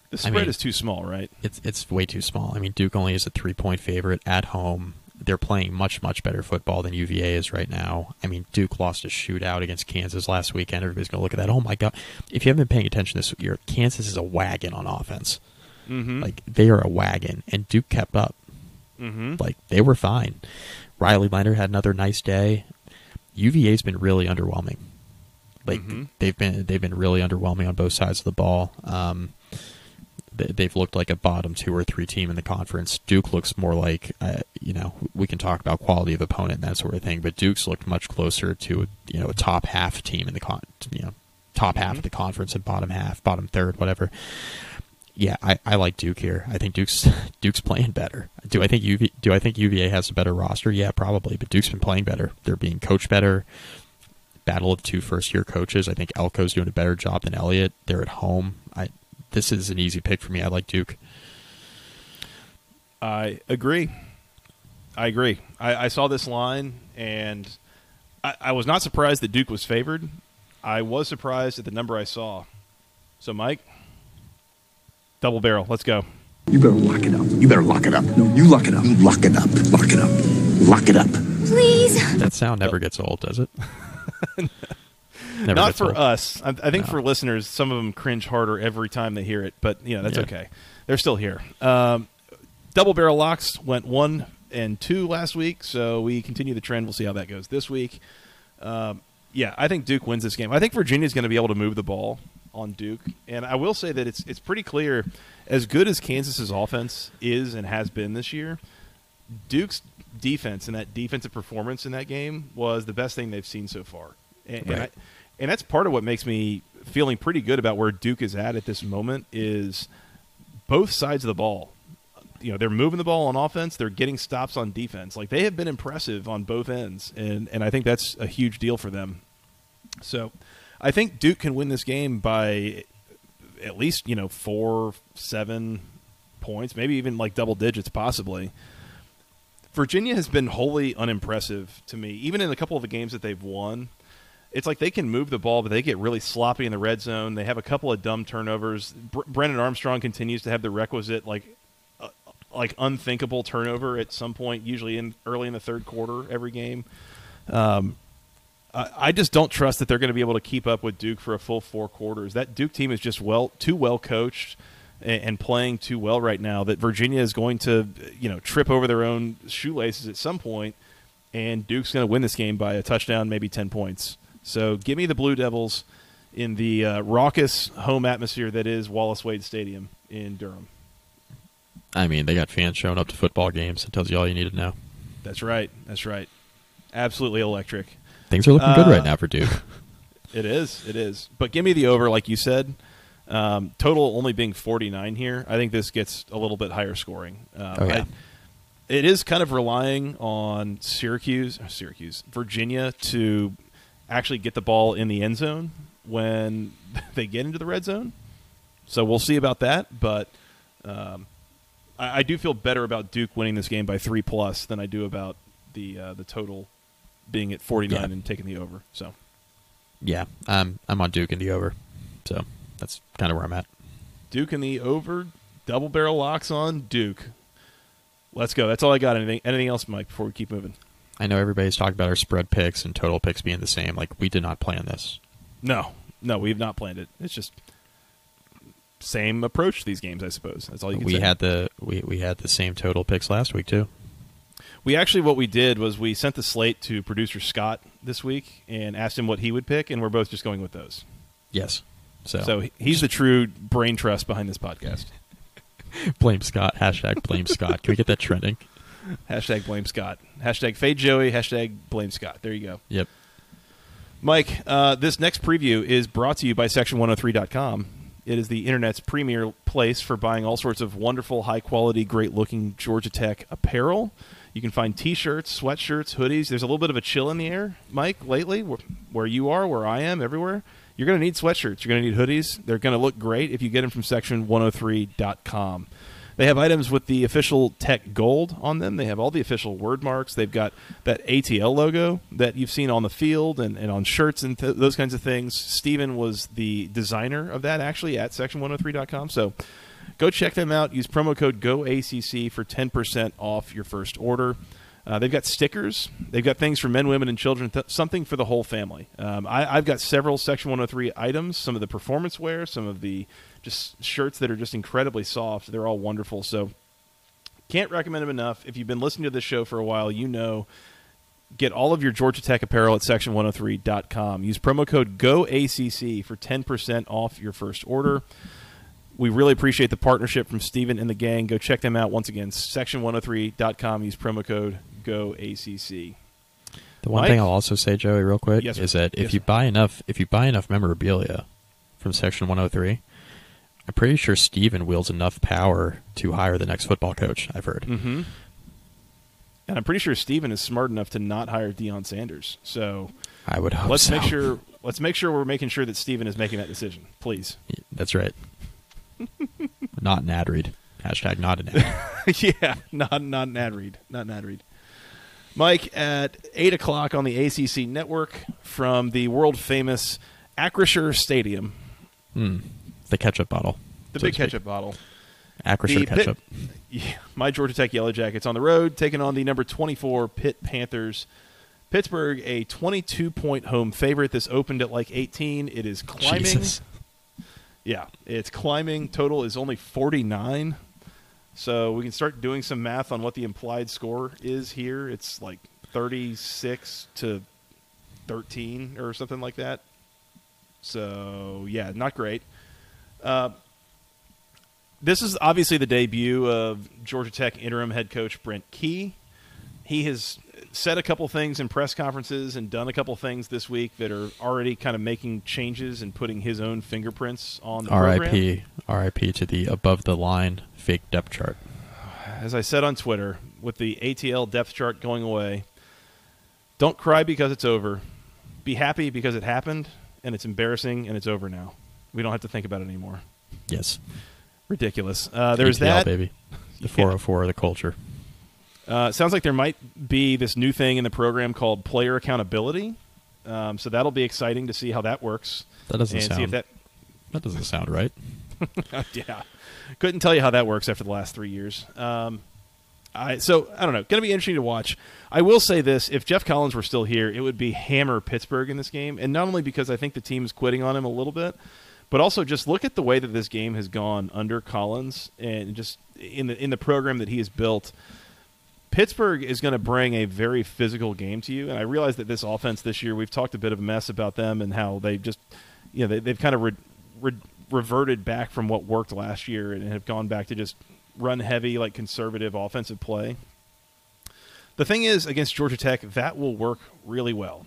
The spread I mean, is too small, right? It's it's way too small. I mean, Duke only is a three point favorite at home. They're playing much much better football than UVA is right now. I mean, Duke lost a shootout against Kansas last weekend. Everybody's going to look at that. Oh my god! If you haven't been paying attention this year, Kansas is a wagon on offense. Mm-hmm. Like they are a wagon, and Duke kept up. Mm-hmm. Like they were fine. Riley Leonard had another nice day. UVA's been really underwhelming. Like Mhm. they've been they've been really underwhelming on both sides of the ball. Um, they've looked like a bottom two or three team in the conference. Duke looks more like uh, you know we can talk about quality of opponent and that sort of thing, but Duke's looked much closer to you know a top half team in the con you know top half of the conference and bottom half, bottom third, whatever. Yeah, I, I like Duke here. I think Duke's Duke's playing better. Do I think UV, do I think UVA has a better roster? Yeah, probably. But Duke's been playing better. They're being coached better. Battle of two first year coaches. I think Elko's doing a better job than Elliott. They're at home. I this is an easy pick for me. I like Duke. I agree. I agree. I, I saw this line, and I, I was not surprised that Duke was favored. I was surprised at the number I saw. So, Mike, double barrel. Let's go. You better lock it up. You better lock it up. No, you lock it up. You lock it up. Lock it up. Lock it up. Please. That sound never gets old, does it? Never Not for old. us. I, I think No. for listeners, some of them cringe harder every time they hear it, but you know that's Yeah. okay. They're still here. Um, double barrel locks went one and two last week, so we continue the trend. We'll see how that goes this week. Um, yeah, I think Duke wins this game. I think Virginia's going to be able to move the ball on Duke, and I will say that it's it's pretty clear. As good as Kansas's offense is and has been this year, Duke's defense and that defensive performance in that game was the best thing they've seen so far. And, and, I, Right. And that's part of what makes me feeling pretty good about where Duke is at at this moment is both sides of the ball. You know, they're moving the ball on offense, they're getting stops on defense. Like they have been impressive on both ends, and and I think that's a huge deal for them. So, I think Duke can win this game by at least you know four, seven points, maybe even like double digits, possibly. Virginia has been wholly unimpressive to me, even in a couple of the games that they've won. It's like they can move the ball, but they get really sloppy in the red zone. They have a couple of dumb turnovers. Br- Brennan Armstrong continues to have the requisite like uh, like unthinkable turnover at some point, usually in early in the third quarter every game. Um, I I just don't trust that they're going to be able to keep up with Duke for a full four quarters. That Duke team is just well too well coached and, and playing too well right now. That Virginia is going to you know trip over their own shoelaces at some point, and Duke's going to win this game by a touchdown, maybe ten points. So give me the Blue Devils in the uh, raucous home atmosphere that is Wallace Wade Stadium in Durham. I mean, they got fans showing up to football games. It tells you all you need to know. That's right. That's right. Absolutely electric. Things are looking good Uh, right now for Duke. It is. It is. But give me the over, like you said. Um, total only being 49 here. I think this gets a little bit higher scoring. Oh, yeah. I- it is kind of relying on Syracuse, Syracuse, Virginia to actually get the ball in the end zone when they get into the red zone. So we'll see about that. But um, I, I do feel better about Duke winning this game by three plus than I do about the uh, the total being at 49 Yeah. and taking the over. So. yeah, I'm I'm on Duke in the over, so that's kind of where I'm at. Duke in the over, double barrel locks on Duke. Let's go. That's all I got. Anything anything else, Mike, before we keep moving? I know everybody's talking about our spread picks and total picks being the same. Like we did not plan this. No. No, we've not planned it. It's just same approach to these games, I suppose. That's all you can We say. had the we, we had the same total picks last week too. we actually what we did was we sent the slate to producer Scott this week and asked him what he would pick, and we're both just going with those. Yes. So, So he's the true brain trust behind this podcast. blame Scott. Hashtag blame Scott. Can we get that trending? Hashtag blame Scott. Hashtag fade Joey. Hashtag blame Scott. There you go. Yep. Mike, uh, this next preview is brought to you by Section103.com. It is the internet's premier place for buying all sorts of wonderful, high quality, great looking Georgia Tech apparel. You can find t shirts, sweatshirts, hoodies. There's a little bit of a chill in the air, Mike, lately, where, where you are, where I am, everywhere. You're going to need sweatshirts. You're going to need hoodies. They're going to look great if you get them from Section103.com. They have items with the official Tech Gold on them. They have all the official word marks. They've got that ATL logo that you've seen on the field and, and on shirts and th- those kinds of things. Steven was the designer of that actually at section103.com. So go check them out. Use promo code GOACC for 10% off your first order. Uh, they've got stickers. They've got things for men, women, and children. Th- something for the whole family. Um, I, I've got several Section 103 items. Some of the performance wear, some of the just shirts that are just incredibly soft. They're all wonderful. So Can't recommend them enough. If you've been listening to this show for a while, you know get all of your Georgia Tech apparel at section103.com. Use promo code GOACC for 10% off your first order. We really appreciate the partnership from Steven and the gang. Go check them out once again, section103.com. Use promo code GOACC. The one Mike? thing I'll also say, Joey, real quick, Yes, is that if Yes, you buy enough, if you buy enough memorabilia from Section 103, I'm pretty sure Steven wields enough power to hire the next football coach. I've heard. Mm-hmm. And I'm pretty sure Steven is smart enough to not hire Deion Sanders. So I would hope let's so. make sure let's make sure we're making sure that Steven is making that decision, please. That's right. not an ad read. Hashtag not an ad. yeah, not not an ad read, not an ad read. Mike at eight o'clock on the ACC network from the world famous Acrisure Stadium, Hmm. The ketchup bottle. the so big ketchup bottle. Acrisure The Pitt- ketchup. Yeah, my Georgia Tech Yellow Jackets on the road, taking on the number 24 Pitt Panthers. Pittsburgh, a 22 point home favorite. This opened at like 18. It is climbing. Jesus. Yeah, it's climbing. Total is only 49. So we can start doing some math on what the implied score is here. It's like 36 to 13 or something like that. So, yeah, not great. Uh, this is obviously the debut of Georgia Tech interim head coach Brent Key. He has said a couple things in press conferences and done a couple things this week that are already kind of making changes and putting his own fingerprints on the program. R.I.P. R.I.P. to the above the line fake depth chart. As I said on Twitter, with the ATL depth chart going away, don't cry because it's over. Be happy because it happened and it's embarrassing and it's over now. We don't have to think about it anymore. Yes. Ridiculous. Uh, that. baby. The Yeah. 404 of the culture. Uh, sounds like there might be this new thing in the program called player accountability. Um, so that'll be exciting to see how that works. That doesn't and see if sound. that. That doesn't sound right. yeah, couldn't tell you how that works after the last three years. Um, I so I don't know. Going to be interesting to watch. I will say this: if Geoff Collins were still here, it would be hammer Pittsburgh in this game, and not only because I think the team is quitting on him a little bit, but also just look at the way that this game has gone under Collins, and just in the in the program that he has built. Pittsburgh is going to bring a very physical game to you, and I realize that this offense this year we've talked a bit of a mess about them and how they just, you know, they, they've kind of re- re- reverted back from what worked last year and have gone back to just run heavy, like conservative offensive play. The thing is, against Georgia Tech, that will work really well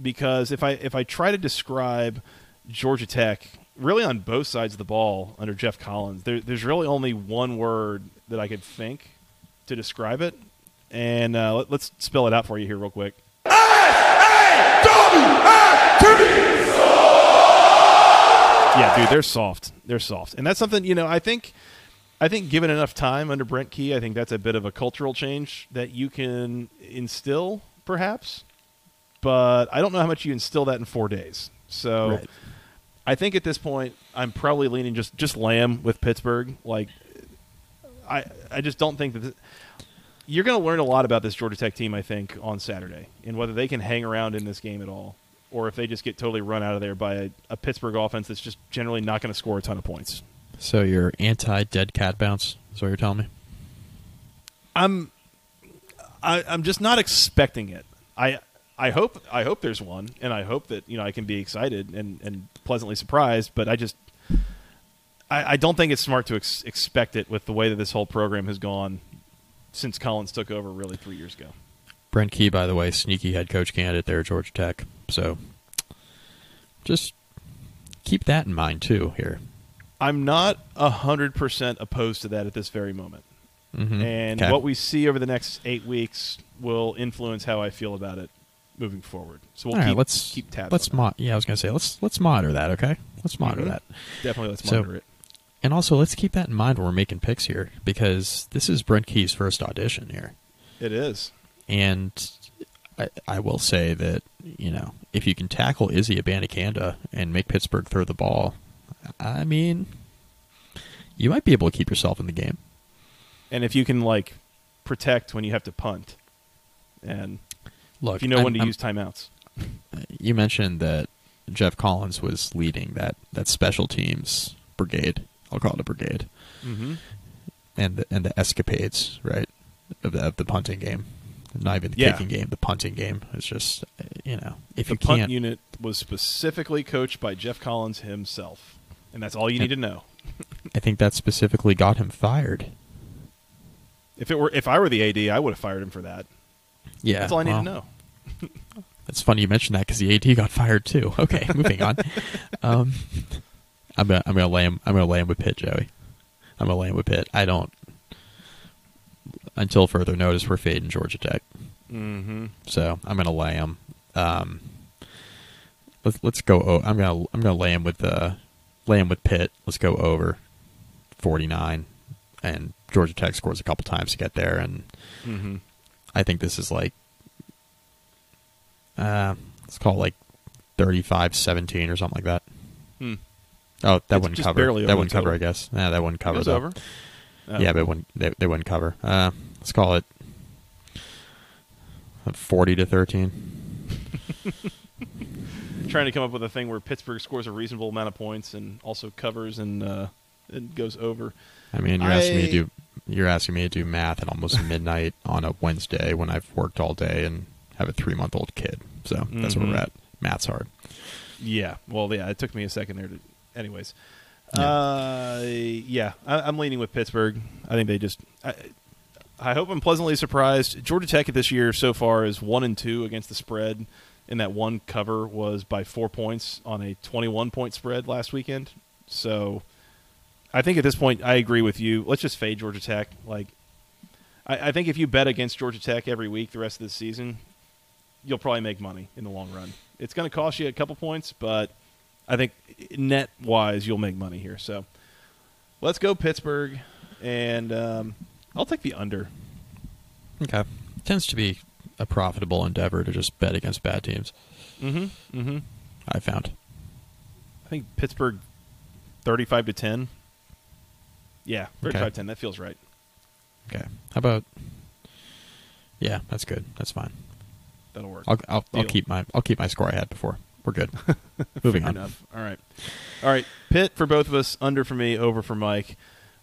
because if I if I try to describe Georgia Tech really on both sides of the ball under Geoff Collins, there, there's really only one word that I could think to describe it, and uh, let, let's spell it out for you here real quick. Yeah, dude, they're soft. They're soft, and that's something you know. I think, I think, given enough time under Brent Key, I think that's a bit of a cultural change that you can instill, perhaps. But I don't know how much you instill that in four days. So, Right. I think at this point, I'm probably leaning just just Lamb with Pittsburgh. Like, I I just don't think that. This, you're going to learn a lot about this Georgia Tech team, I think, on Saturday, and whether they can hang around in this game at all, or if they just get totally run out of there by a, a Pittsburgh offense that's just generally not going to score a ton of points. So you're anti dead cat bounce? Is what you're telling me? I'm, I, I'm just not expecting it. I, I hope, I hope there's one, and I hope that you know I can be excited and, and pleasantly surprised. But I just, I, I don't think it's smart to ex- expect it with the way that this whole program has gone since Collins took over, really three years ago. Brent Key, by the way, sneaky head coach candidate there at Georgia Tech. So just keep that in mind too. Here, I'm not hundred percent opposed to that at this very moment. Mhm. And Okay. what we see over the next eight weeks will influence how I feel about it moving forward. So we'll All right, keep, let's keep tabs. Let's on mo- yeah, I was gonna say let's let's monitor that. Okay, let's monitor Mhm. that, definitely let's So- monitor it. and also let's keep that in mind when we're making picks here because this is Brent Key's first audition here. It is. And I, I will say that you know if you can tackle Izzy Abanikanda and make Pittsburgh throw the ball, I mean, you might be able to keep yourself in the game. And if you can like protect when you have to punt, and Look, if you know I'm- when to I'm- use timeouts, you mentioned that Geoff Collins was leading that that special teams brigade. I'll call it a brigade. mm-hmm. and the and the escapades right of the, of the punting game. Not even the Yeah. kicking game, the punting game. It's just you know if The you punt unit was specifically coached by Geoff Collins himself, and that's all you need to know. I think that specifically got him fired. If it were, if I were the AD, I would have fired him for that. Yeah, That's all I need well, to know. that's funny you mentioned that because the AD got fired too. Okay, moving on. Um, I'm gonna I'm gonna lay him I'm gonna lay him with Pitt, Joey. I'm gonna lay him with Pitt. I don't until further notice. We're fading Georgia Tech, Mm-hmm. so I'm gonna lay him. Um, let's let's go. O- I'm gonna I'm gonna lay him with uh lay him with Pitt. Let's go over 49, and Georgia Tech scores a couple times to get there, and Mm-hmm. I think this is like, uh, let's call it like 35-17 or something like that. Hmm. Oh, that It's wouldn't cover. That wouldn't cover, I guess. Yeah, that wouldn't cover. Over. Oh. Yeah, but it wouldn't, they, they wouldn't cover. Uh, let's call it forty to thirteen. trying to come up with a thing where Pittsburgh scores a reasonable amount of points and also covers and uh, and goes over. I mean, you're asking me to do you're asking me to do math at almost midnight on a Wednesday when I've worked all day and have a three month old kid. So that's where Mhm. we're at. Math's hard. Yeah. Well, yeah. It took me a second there to. Anyways. Yeah. Uh, yeah. I, I'm leaning with Pittsburgh. I think they just. I, I hope I'm pleasantly surprised. Georgia Tech this year so far is one and two against the spread, and that one cover was by four points on a 21 point spread last weekend. So, I think at this point I agree with you. Let's just fade Georgia Tech. Like, I, I think if you bet against Georgia Tech every week the rest of the season, you'll probably make money in the long run. It's going to cost you a couple points, but I think net wise you'll make money here. So let's go Pittsburgh, and um, I'll take the under. Okay. Tends to be a profitable endeavor to just bet against bad teams. Mm-hmm. Mm-hmm. I found. I think Pittsburgh thirty-five to ten. Yeah, Okay. 35-10. That feels right. Okay. How about? Yeah, that's good. That's fine. That'll work. I'll I'll, I'll keep my I'll keep my score I had before. We're good. Moving Fair on. enough. All right. All right. Pit for both of us, under for me, over for Mike.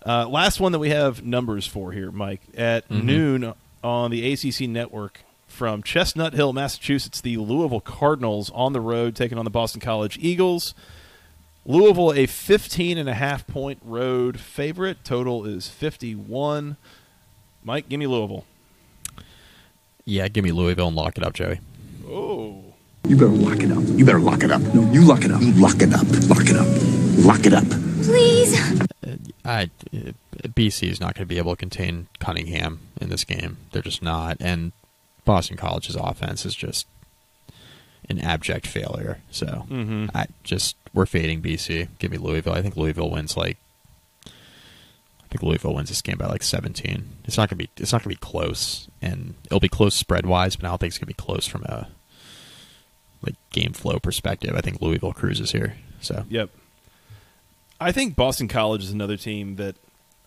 Uh, last one that we have numbers for here, Mike. At Mhm. noon on the ACC network from Chestnut Hill, Massachusetts, the Louisville Cardinals on the road taking on the Boston College Eagles. Louisville, a 15 and a half point road favorite. Total is 51. Mike, give me Louisville. Yeah, give me Louisville and lock it up, Joey. Oh. You better lock it up. You better lock it up. No, you lock it up. You lock it up. Lock it up. Lock it up. Please. I uh, BC is not going to be able to contain Cunningham in this game. They're just not, and Boston College's offense is just an abject failure. So Mhm. I just we're fading BC. Give me Louisville. I think Louisville wins like I think Louisville wins this game by like 17. It's not gonna be it's not gonna be close, and it'll be close spread wise, but I don't think it's gonna be close from a like game flow perspective. I think Louisville cruises here. So Yep. I think Boston College is another team that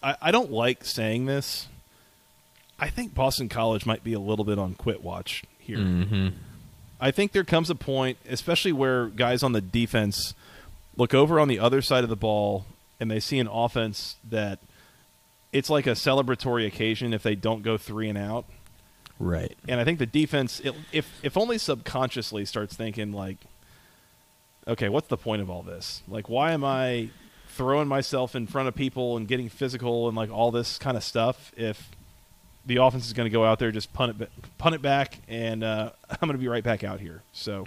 I, I don't like saying this. I think Boston College might be a little bit on quit watch here. hmm I think there comes a point, especially where guys on the defense look over on the other side of the ball and they see an offense that it's like a celebratory occasion if they don't go three and out. right. And I think the defense, it, if if only subconsciously, starts thinking like, okay, what's the point of all this? Like, why am I throwing myself in front of people and getting physical and like all this kind of stuff if the offense is going to go out there just punt it punt it back and uh, I'm going to be right back out here. So.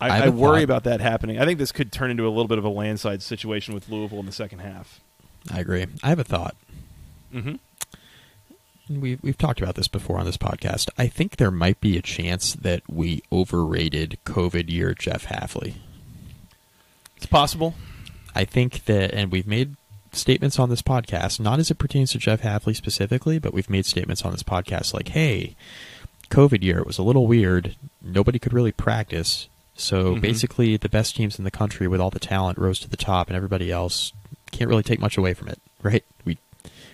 I I, I worry thought. about that happening. I think this could turn into a little bit of a landslide situation with Louisville in the second half. I agree. I have a thought. Mm-hmm. We've we've talked about this before on this podcast. I think there might be a chance that we overrated COVID year Jeff Hafley. It's possible. I think that, and we've made statements on this podcast, not as it pertains to Jeff Hafley specifically, but we've made statements on this podcast like, "Hey, COVID year it was a little weird. Nobody could really practice, so Mhm. basically the best teams in the country with all the talent rose to the top, and everybody else can't really take much away from it." Right? We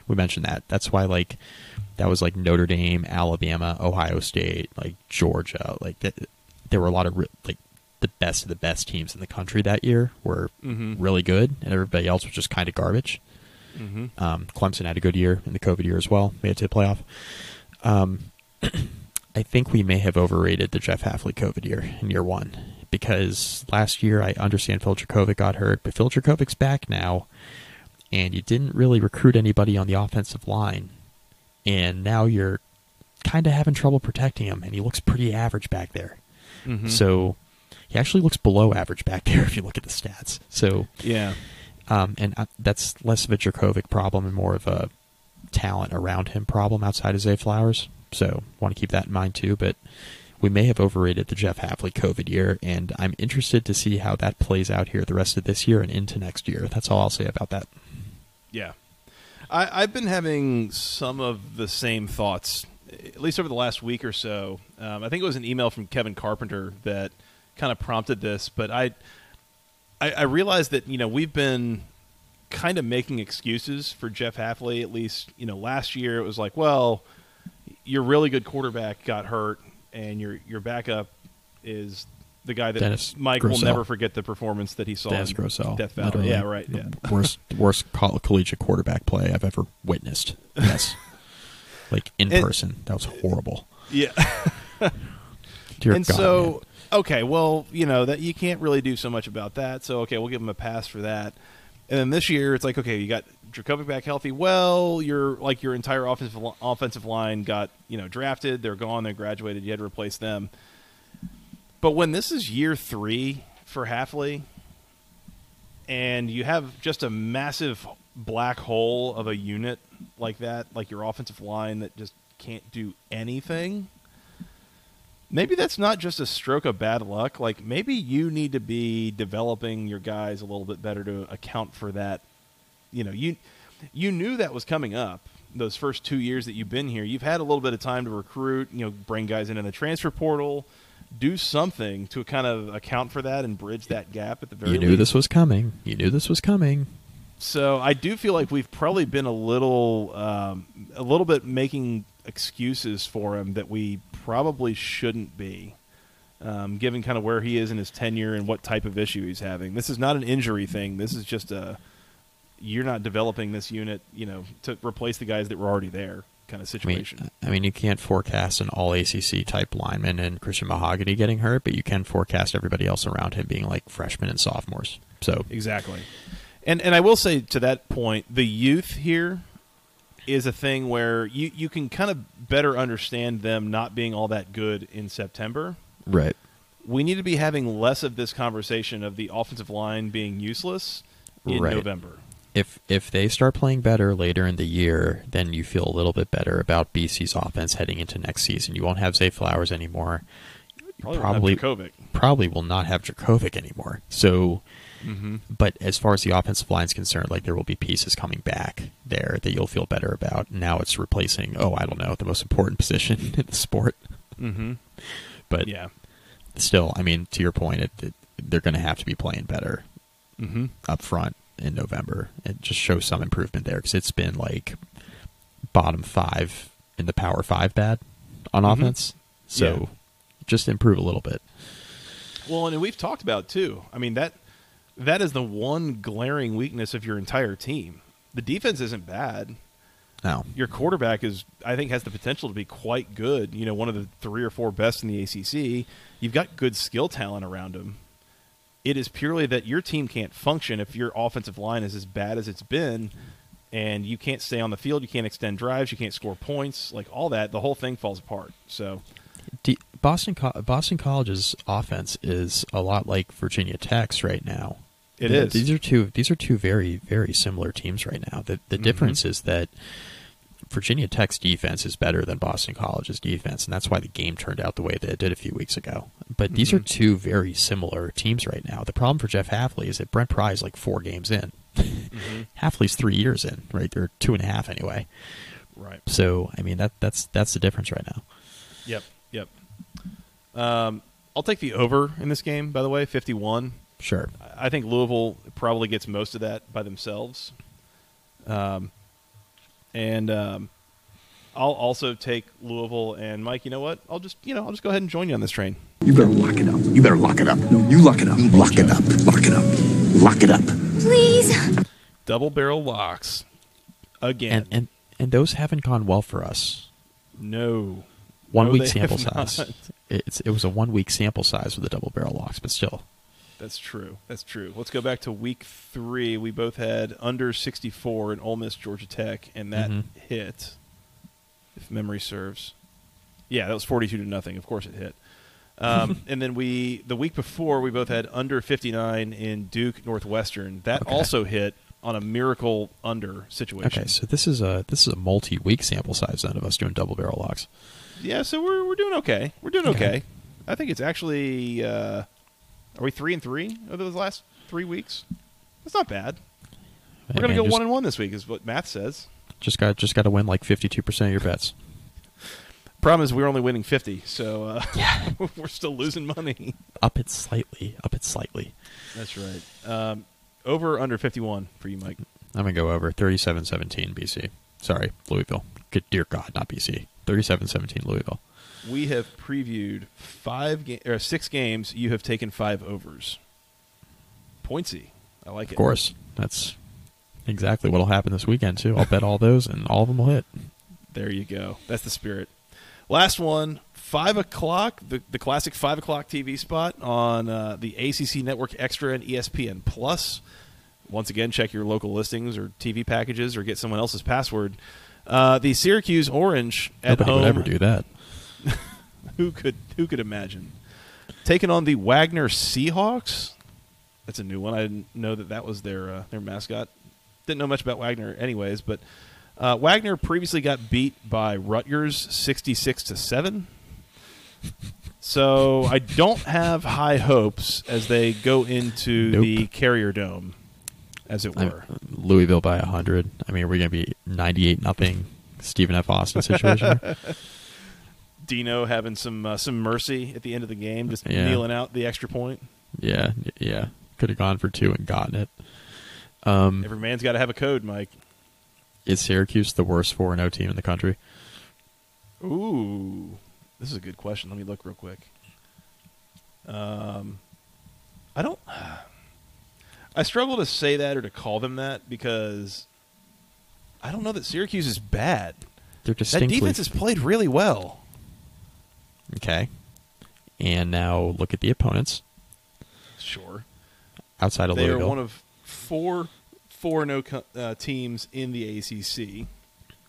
we mentioned that. That's why like that was like Notre Dame, Alabama, Ohio State, like Georgia, like that. There were a lot of re- like the best of the best teams in the country that year were Mhm. really good, and everybody else was just kind of garbage. Mm-hmm. Um, Clemson had a good year in the COVID year as well. Made it to the playoff. Um, I think we may have overrated the Jeff Hafley COVID year in year one because last year I understand Phil Jurkovec got hurt, but Phil Jurkovec's back now, and you didn't really recruit anybody on the offensive line, and now you're kind of having trouble protecting him, and he looks pretty average back there. Mhm. So he actually looks below average back there if you look at the stats. So yeah, um, and uh, that's less of a Jurkovec problem and more of a talent around him problem outside of Zay Flowers. So want to keep that in mind too. But we may have overrated the Jeff Hafley COVID year, and I'm interested to see how that plays out here the rest of this year and into next year. That's all I'll say about that. yeah. I, I've been having some of the same thoughts, at least over the last week or so. Um, I think it was an email from Kevin Carpenter that kind of prompted this, but I, I, I realized that you know we've been kind of making excuses for Jeff Hafley. At least you know last year it was like, well, your really good quarterback got hurt, and your your backup is the guy that Dennis Mike will never forget the performance that he saw. Dennis in Grosel, Death Valley. literally Yeah, right. Yeah. worst worst coll- collegiate quarterback play I've ever witnessed. Yes, like in And- person, that was horrible. Yeah. Dear and God, so man. okay, well, you know that you can't really do so much about that. So okay, we'll give him a pass for that. And then this year, it's like okay, you got Jurkovec back healthy. Well, your like your entire offensive offensive line got you know drafted. They're gone. They graduated. You had to replace them. But when this is year three for Hafley, and you have just a massive black hole of a unit like that, like your offensive line that just can't do anything maybe that's not just a stroke of bad luck. Like maybe you need to be developing your guys a little bit better to account for that. You know, you you knew that was coming up those first two years that you've been here. You've had a little bit of time to recruit. You know, bring guys in in the transfer portal, do something to kind of account for that and bridge that gap at the very you knew least. this was coming. You knew this was coming. So I do feel like we've probably been a little, um, a little bit making excuses for him that we probably shouldn't be, um, given kind of where he is in his tenure and what type of issue he's having. This is not an injury thing. This is just a you're not developing this unit, you know, to replace the guys that were already there kind of I mean, situation. I mean, you can't forecast an all ACC type lineman and Christian Mahogany getting hurt, but you can forecast everybody else around him being like freshmen and sophomores. So Exactly. And and I will say to that point, the youth here is a thing where you, you can kind of better understand them not being all that good in September. right, We need to be having less of this conversation of the offensive line being useless in Right. November. if if they start playing better later in the year, then you feel a little bit better about BC's offense heading into next season. You won't have Zay Flowers anymore. Probably, Probably- probably Probably will not have Jurkovec anymore. So, Mm-hmm. but as far as the offensive line is concerned, like there will be pieces coming back there that you'll feel better about. Now it's replacing, oh, I don't know, the most important position in the sport. Mm-hmm. But Yeah. still, I mean, to your point, it, it, they're going to have to be playing better Mm-hmm. up front in November. It just shows some improvement there because it's been like bottom five in the Power Five bad on Mhm. offense. So Yeah. just improve a little bit. Well, and we've talked about too. I mean that that is the one glaring weakness of your entire team. The defense isn't bad. Now, your quarterback is I think has the potential to be quite good. You know, one of the three or four best in the ACC. You've got good skill talent around him. It is purely that your team can't function if your offensive line is as bad as it's been, and you can't stay on the field. You can't extend drives. You can't score points. Like all that, the whole thing falls apart. So Boston Boston College's offense is a lot like Virginia Tech's right now. It is. These are two. These are two very very similar teams right now. The the Mhm. difference is that Virginia Tech's defense is better than Boston College's defense, and that's why the game turned out the way that it did a few weeks ago. But these are Mhm. two very similar teams right now. The problem for Jeff Hafley is that Brent Pry is like four games in. Hafley's three years in, right? They're two and a half anyway. right. So I mean that that's that's the difference right now. Yep. Yep. Um, I'll take the over in this game. By the way, fifty-one. Sure. I think Louisville probably gets most of that by themselves. Um, and um, I'll also take Louisville and Mike. You know what? I'll just you know I'll just go ahead and join you on this train. You better lock it up. You better lock it up. No, you lock it up. Lock it up. Lock it up. Lock it up. Please. Double barrel locks. again. and and and those haven't gone well for us. no. One No, week sample size. not. It's it was a one week sample size with the double barrel locks, but still. That's true. That's true. Let's go back to week three. We both had under 64 in Ole Miss, Georgia Tech, and that Mhm. hit, if memory serves. Yeah, that was 42 to nothing. Of course, it hit. Um, and then we, the week before, we both had under 59 in Duke Northwestern. That Okay. also hit on a miracle under situation. Okay, so this is a this is a multi week sample size then of us doing double barrel locks. Yeah, so we're we're doing okay. We're doing okay. Okay. I think it's actually. Uh, are we three and three over those last three weeks? That's not bad. We're gonna And go just, one and one this week, is what math says. Just got just got to win like fifty two percent of your bets. Problem is, we're only winning fifty, so uh, yeah, we're still losing money. Up it slightly. Up it slightly. That's right. Um, over under fifty-one for you, Mike. I'm gonna go over 37-17 BC. Sorry, Louisville. Good dear God, not BC. 37-17 Louisville. We have previewed five ga- or six games. You have taken five overs. Pointsy. I like it. Of course, that's exactly what'll happen this weekend too. I'll bet all those, and all of them will hit. There you go. That's the spirit. Last one, five o'clock, the, the classic five o'clock TV spot on uh, the ACC Network Extra and ESPN Plus. Once again, check your local listings or TV packages or get someone else's password. Uh, the Syracuse Orange at Nobody home. would ever do that. Who could who could imagine taking on the Wagner Seahawks? That's a new one. I didn't know that that was their uh, their mascot. Didn't know much about Wagner, anyways. But uh, Wagner previously got beat by Rutgers, sixty-six to seven. So I don't have high hopes as they go into Nope. the Carrier Dome, as it I- were. Louisville by hundred. I mean, we're gonna be ninety-eight nothing. Stephen F. Austin situation. Dino having some uh, some mercy at the end of the game, just Yeah. kneeling out the extra point. yeah, yeah. Could have gone for two and gotten it. Um, Every man's got to have a code, Mike. is Syracuse the worst four and O team in the country? Ooh, this is a good question. Let me look real quick. Um, I don't. I struggle to say that or to call them that because I don't know that Syracuse is bad. They're distinctly That defense has played really well. Okay. And now look at the opponents Sure, outside of they Louisville. are one of four four no uh, teams in the ACC.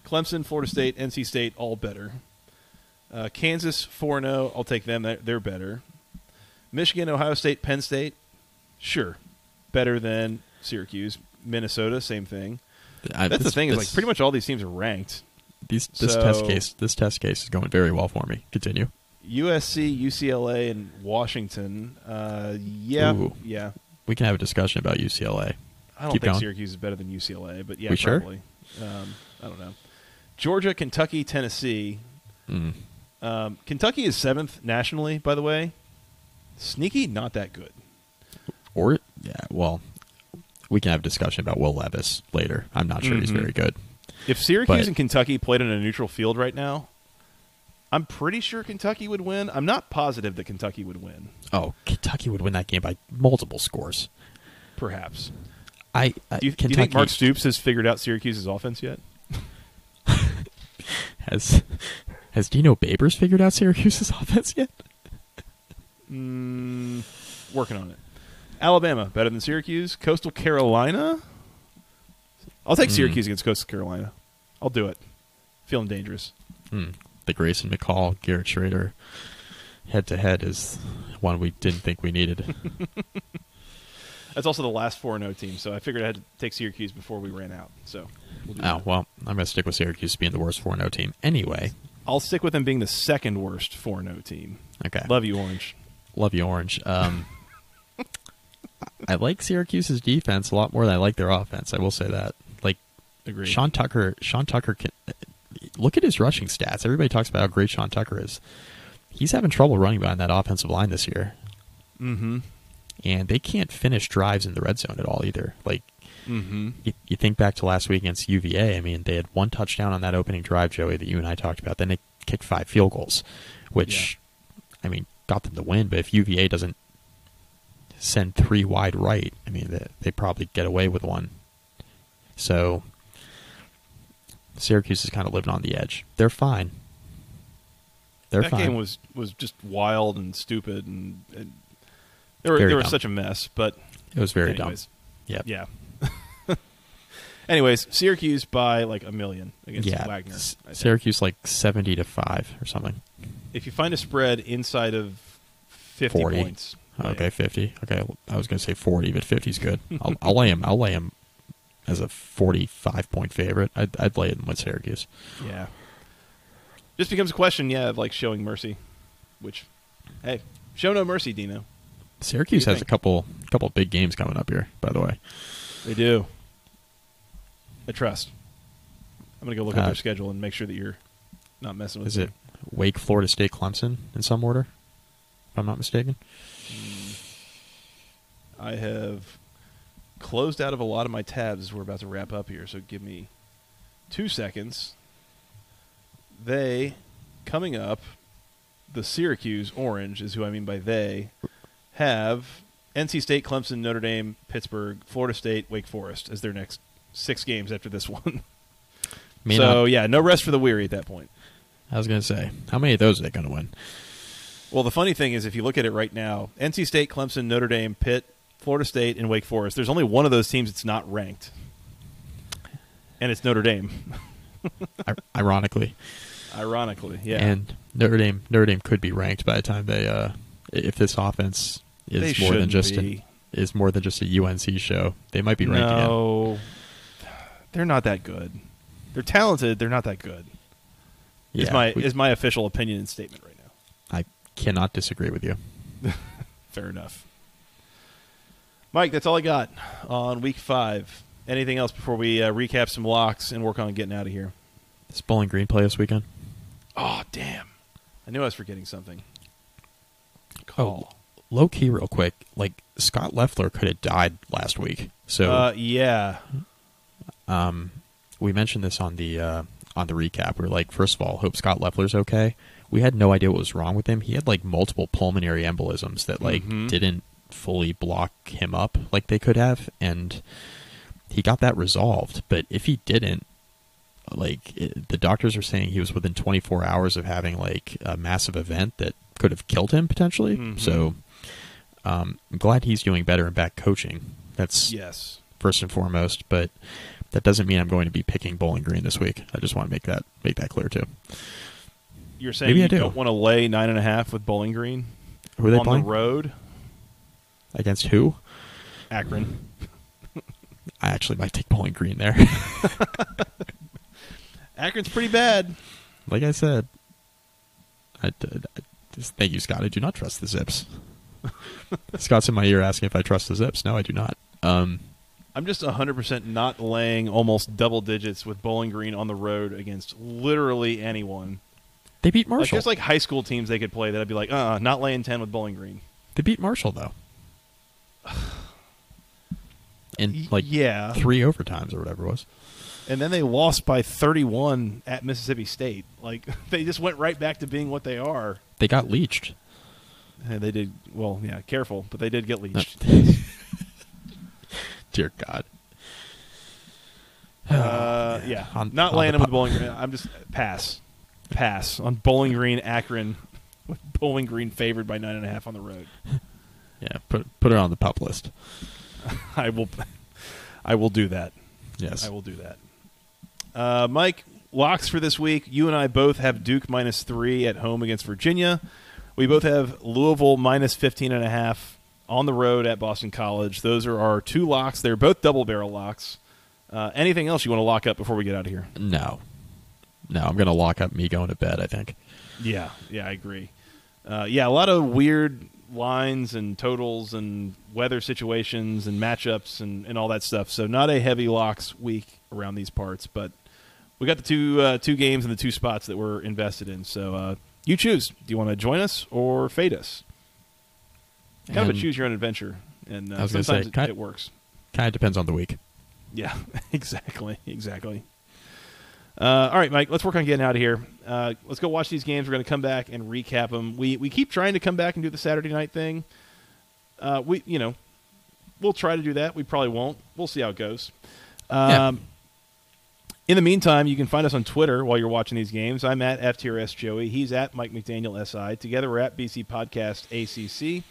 Clemson, Florida State, NC State, all better. Uh, Kansas four zero. I'll take them. They're, they're better. Michigan, Ohio State, Penn State, sure, better than Syracuse. Minnesota, same thing. I- That's the this- thing is like pretty much all these teams are ranked. these, this test case. This test case is going very well for me. Continue. USC, UCLA, and Washington. Uh, yeah, Ooh. yeah. We can have a discussion about UCLA. I don't Keep think going. Syracuse is better than UCLA, but yeah, We sure? probably. Um, I don't know. Georgia, Kentucky, Tennessee. Mm. Um, Kentucky is seventh nationally, by the way. Sneaky, not that good. Or yeah, well, we can have a discussion about Will Levis later. I'm not sure he's Mhm. very good. If Syracuse But- and Kentucky played on a neutral field right now, I'm pretty sure Kentucky would win. I'm not positive that Kentucky would win. Oh, Kentucky would win that game by multiple scores. Perhaps. I, I Do you, do Kentucky you think Mark Stoops has figured out Syracuse's offense yet? has has Dino Babers figured out Syracuse's offense yet? Mm, working on it. Alabama better than Syracuse. Coastal Carolina. I'll take Mm. Syracuse against Coastal Carolina. I'll do it. Feeling dangerous. Hmm. The Grayson McCall, Garrett Shrader head to head is one we didn't think we needed. That's also the last 4 0 team, so I figured I had to take Syracuse before we ran out. So we'll oh that. well, I'm gonna stick with Syracuse being the worst 4 0 team anyway. I'll stick with them being the second worst 4 0 team. Okay, Love you, Orange. love you, Orange. Um, I like Syracuse's defense a lot more than I like their offense. I will say that. Like Agreed. Sean Tucker, Sean Tucker can look at his rushing stats. Everybody talks about how great Sean Tucker is. He's having trouble running behind that offensive line this year, Mm-hmm. and they can't finish drives in the red zone at all either. Like Mm-hmm. you, you think back to last week against UVA. I mean, they had one touchdown on that opening drive, Joey, that you and I talked about. Then they kicked five field goals, which, I mean, got them to win. But if UVA doesn't send three wide right, I mean, they, they probably get away with one. So Syracuse is kind of living on the edge. They're fine. They're fine. that fine. game was was just wild and stupid, and, and they were Very they were dumb. such a mess. But it was very anyways, dumb. Yep. yeah. anyways, Syracuse by like a million against Yeah. Wagner. S-. Syracuse like 70 to 5 or something. If you find a spread inside of fifty 40. points, Okay. 50. Okay, I was going to say 40, but 50 is good. I'll, I'll lay him. I'll lay him as a 45 point favorite. I'd, I'd lay him with Syracuse. yeah. Just becomes a question, yeah, of like showing mercy, which, hey, show no mercy, Dino. Syracuse What do you has a think? couple couple big games coming up here, by the way. They do. I trust. I'm gonna go look at Uh, their schedule and make sure that you're not messing with Is me. it Wake, Florida State, Clemson in some order? If I'm not mistaken. I have closed out of a lot of my tabs as we're about to wrap up here, so give me two seconds. They, coming up, the Syracuse Orange is who I mean by they, have NC State, Clemson, Notre Dame, Pittsburgh, Florida State, Wake Forest as their next six games after this one. May so, not- yeah, no rest for the weary at that point. I was going to say, how many of those are they going to win? Well, the funny thing is, if you look at it right now, NC State, Clemson, Notre Dame, Pitt, Florida State, and Wake Forest, there's only one of those teams that's not ranked, and it's Notre Dame. Ironically, Ironically, yeah. and Notre Dame Notre Dame could be ranked by the time they uh if this offense is They more than just an, is more than just a UNC show. They might be ranked again. no, they're not that good. They're talented. They're not that good. is my we- is my official opinion and statement right now. I cannot disagree with you. Fair enough. Mike, that's all I got on week five. Anything else before we uh, recap some locks and work on getting out of here? Does Bowling Green play this weekend? Oh, damn. I knew I was forgetting something. Oh, low key, real quick. Like Scott Loeffler could have died last week. So uh, yeah. um, we mentioned this on the uh, on the recap. We are like, first of all, hope Scott Loeffler's okay. We had no idea what was wrong with him. He had like multiple pulmonary embolisms that like Mhm. didn't fully block him up like they could have, and he got that resolved. But if he didn't, like it, the doctors are saying, he was within 24 hours of having like a massive event that could have killed him potentially. Mhm. So um, I'm glad he's doing better and back coaching. That's Yes. first and foremost, but that doesn't mean I'm going to be picking Bowling Green this week. I just want to make that make that clear too. You're saying Maybe you I do. not want to lay nine and a half with Bowling Green Who are they on playing the road? Against? Who? Akron. I actually might take Bowling Green there. Akron's pretty bad. like I said, I, I- I just, thank you, Scott. I do not trust the Zips. Scott's in my ear asking if I trust the Zips. No, I do not. Um, I'm just 100% not laying almost double digits with Bowling Green on the road against literally anyone. they beat Like Marshall. there's just like high school teams they could play that I'd be like, uh, not laying 10 with Bowling Green. they beat Marshall though, in like yeah. three overtimes or whatever it was. And then they lost by 31 at Mississippi State. Like they just went right back to being what they are. They got leached. And they did well, yeah, careful, but they did get leached. Dear God. Uh, yeah, On- not on laying the them with Bowling Green. I'm just pass, pass on Bowling Green, Akron, with Bowling Green favored by nine and a half on the road. Yeah, put put it on the pup list. I will, I will do that. Yes. I will do that. Uh, Mike, locks for this week. You and I both have Duke minus three at home against Virginia. We both have Louisville minus 15 and a half on the road at Boston College. Those are our two locks. They're both double barrel locks. Uh, anything else you want to lock up before we get out of here? No. No, I'm going to lock up me going to bed, I think. Yeah, yeah, I agree. Uh, yeah, a lot of weird lines and totals and weather situations and matchups and, and all that stuff. So not a heavy locks week around these parts, but we got the two uh, two games and the two spots that we're invested in. So uh, you choose. Do you want to join us or fade us? Kind of a choose your own adventure, and uh, I was sometimes say, it, it works. Kind of depends on the week. Yeah, exactly, exactly. Uh, all right, Mike. Let's work on getting out of here. Uh, let's go watch these games. We're going to come back and recap them. We we keep trying to come back and do the Saturday night thing. Uh, we you know we'll try to do that. We probably won't. We'll see how it goes. Um, Yeah. In the meantime, you can find us on Twitter while you're watching these games. I'm at FTRS Joey. He's at Mike McDaniel SI. Together, we're at BC Podcast ACC.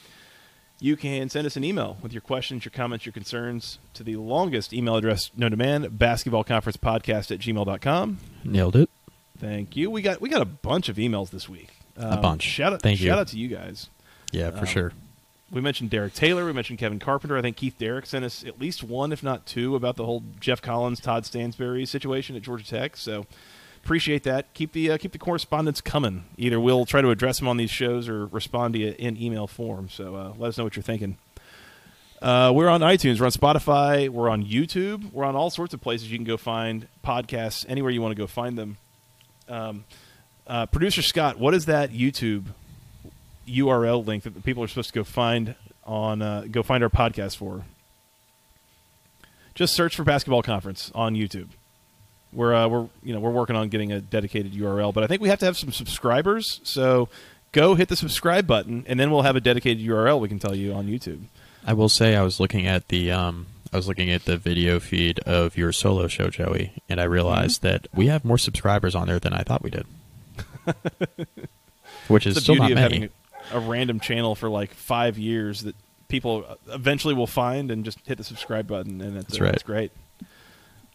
You can send us an email with your questions, your comments, your concerns to the longest email address known to man, basketballconferencepodcast at gmail.com. Nailed it. Thank you. We got we got a bunch of emails this week. A bunch. Shout out, Thank you. shout out to you guys. Yeah, for Um, sure. We mentioned Derek Taylor. We mentioned Kevin Carpenter. I think Keith Derrick sent us at least one, if not two, about the whole Geoff Collins, Todd Stansbury situation at Georgia Tech. So appreciate that. Keep the uh, keep the correspondence coming. Either we'll try to address them on these shows or respond to you in email form. So uh, let us know what you're thinking. Uh, we're on iTunes. We're on Spotify. We're on YouTube. We're on all sorts of places you can go find podcasts anywhere you want to go find them. Um, uh, Producer Scott, what is that YouTube URL link that people are supposed to go find on uh, go find our podcast for? Just search for Basketball Conference on YouTube. We're uh, we're you know we're working on getting a dedicated URL, but I think we have to have some subscribers. So go hit the subscribe button, and then we'll have a dedicated URL we can tell you on YouTube. I will say I was looking at the um I was looking at the video feed of your solo show, Joey, and I realized Mm-hmm. that we have more subscribers on there than I thought we did. Which is the still not of many. having a, a random channel for like five years that people eventually will find and just hit the subscribe button, and it's, That's right. it's great.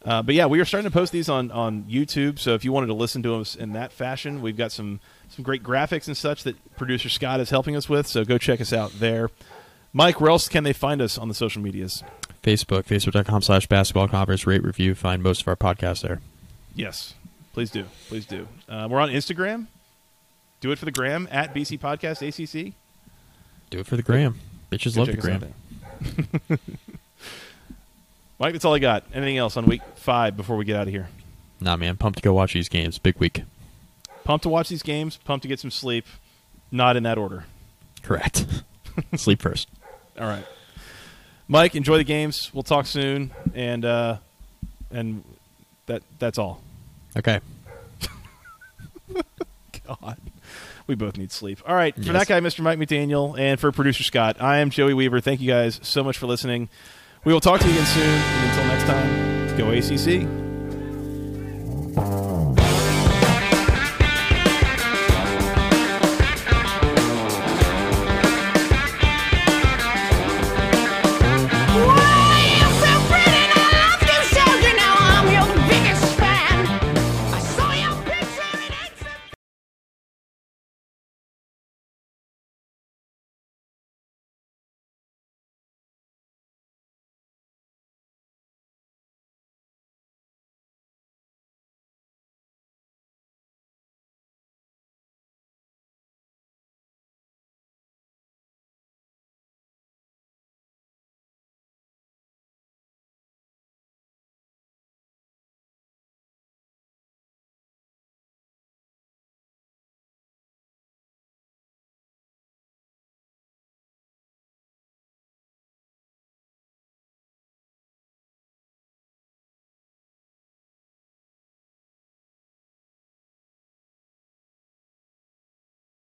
Uh, but yeah, we are starting to post these on, on YouTube. So if you wanted to listen to us in that fashion, we've got some some great graphics and such that producer Scott is helping us with. So go check us out there. Mike, where else can they find us on the social medias? Facebook, facebook.com slash basketball conference, rate review, find most of our podcasts there. Yes, please do, please do. Uh, we're on Instagram. Do it for the gram at BC Podcast ACC. Do it for the gram. Bitches Go love the check us out gram. Mike, that's all I got. Anything else on week five before we get out of here? Nah, man, pumped to go watch these games. Big week. Pumped to watch these games. Pumped to get some sleep. Not in that order. Correct. Sleep first. All right, Mike. Enjoy the games. We'll talk soon, and uh, and that that's all. Okay. God, we both need sleep. All right, for Yes. that guy, Mr. Mike McDaniel, and for producer Scott, I am Joey Weaver. Thank you guys so much for listening. We will talk to you again soon. And until next time, go ACC.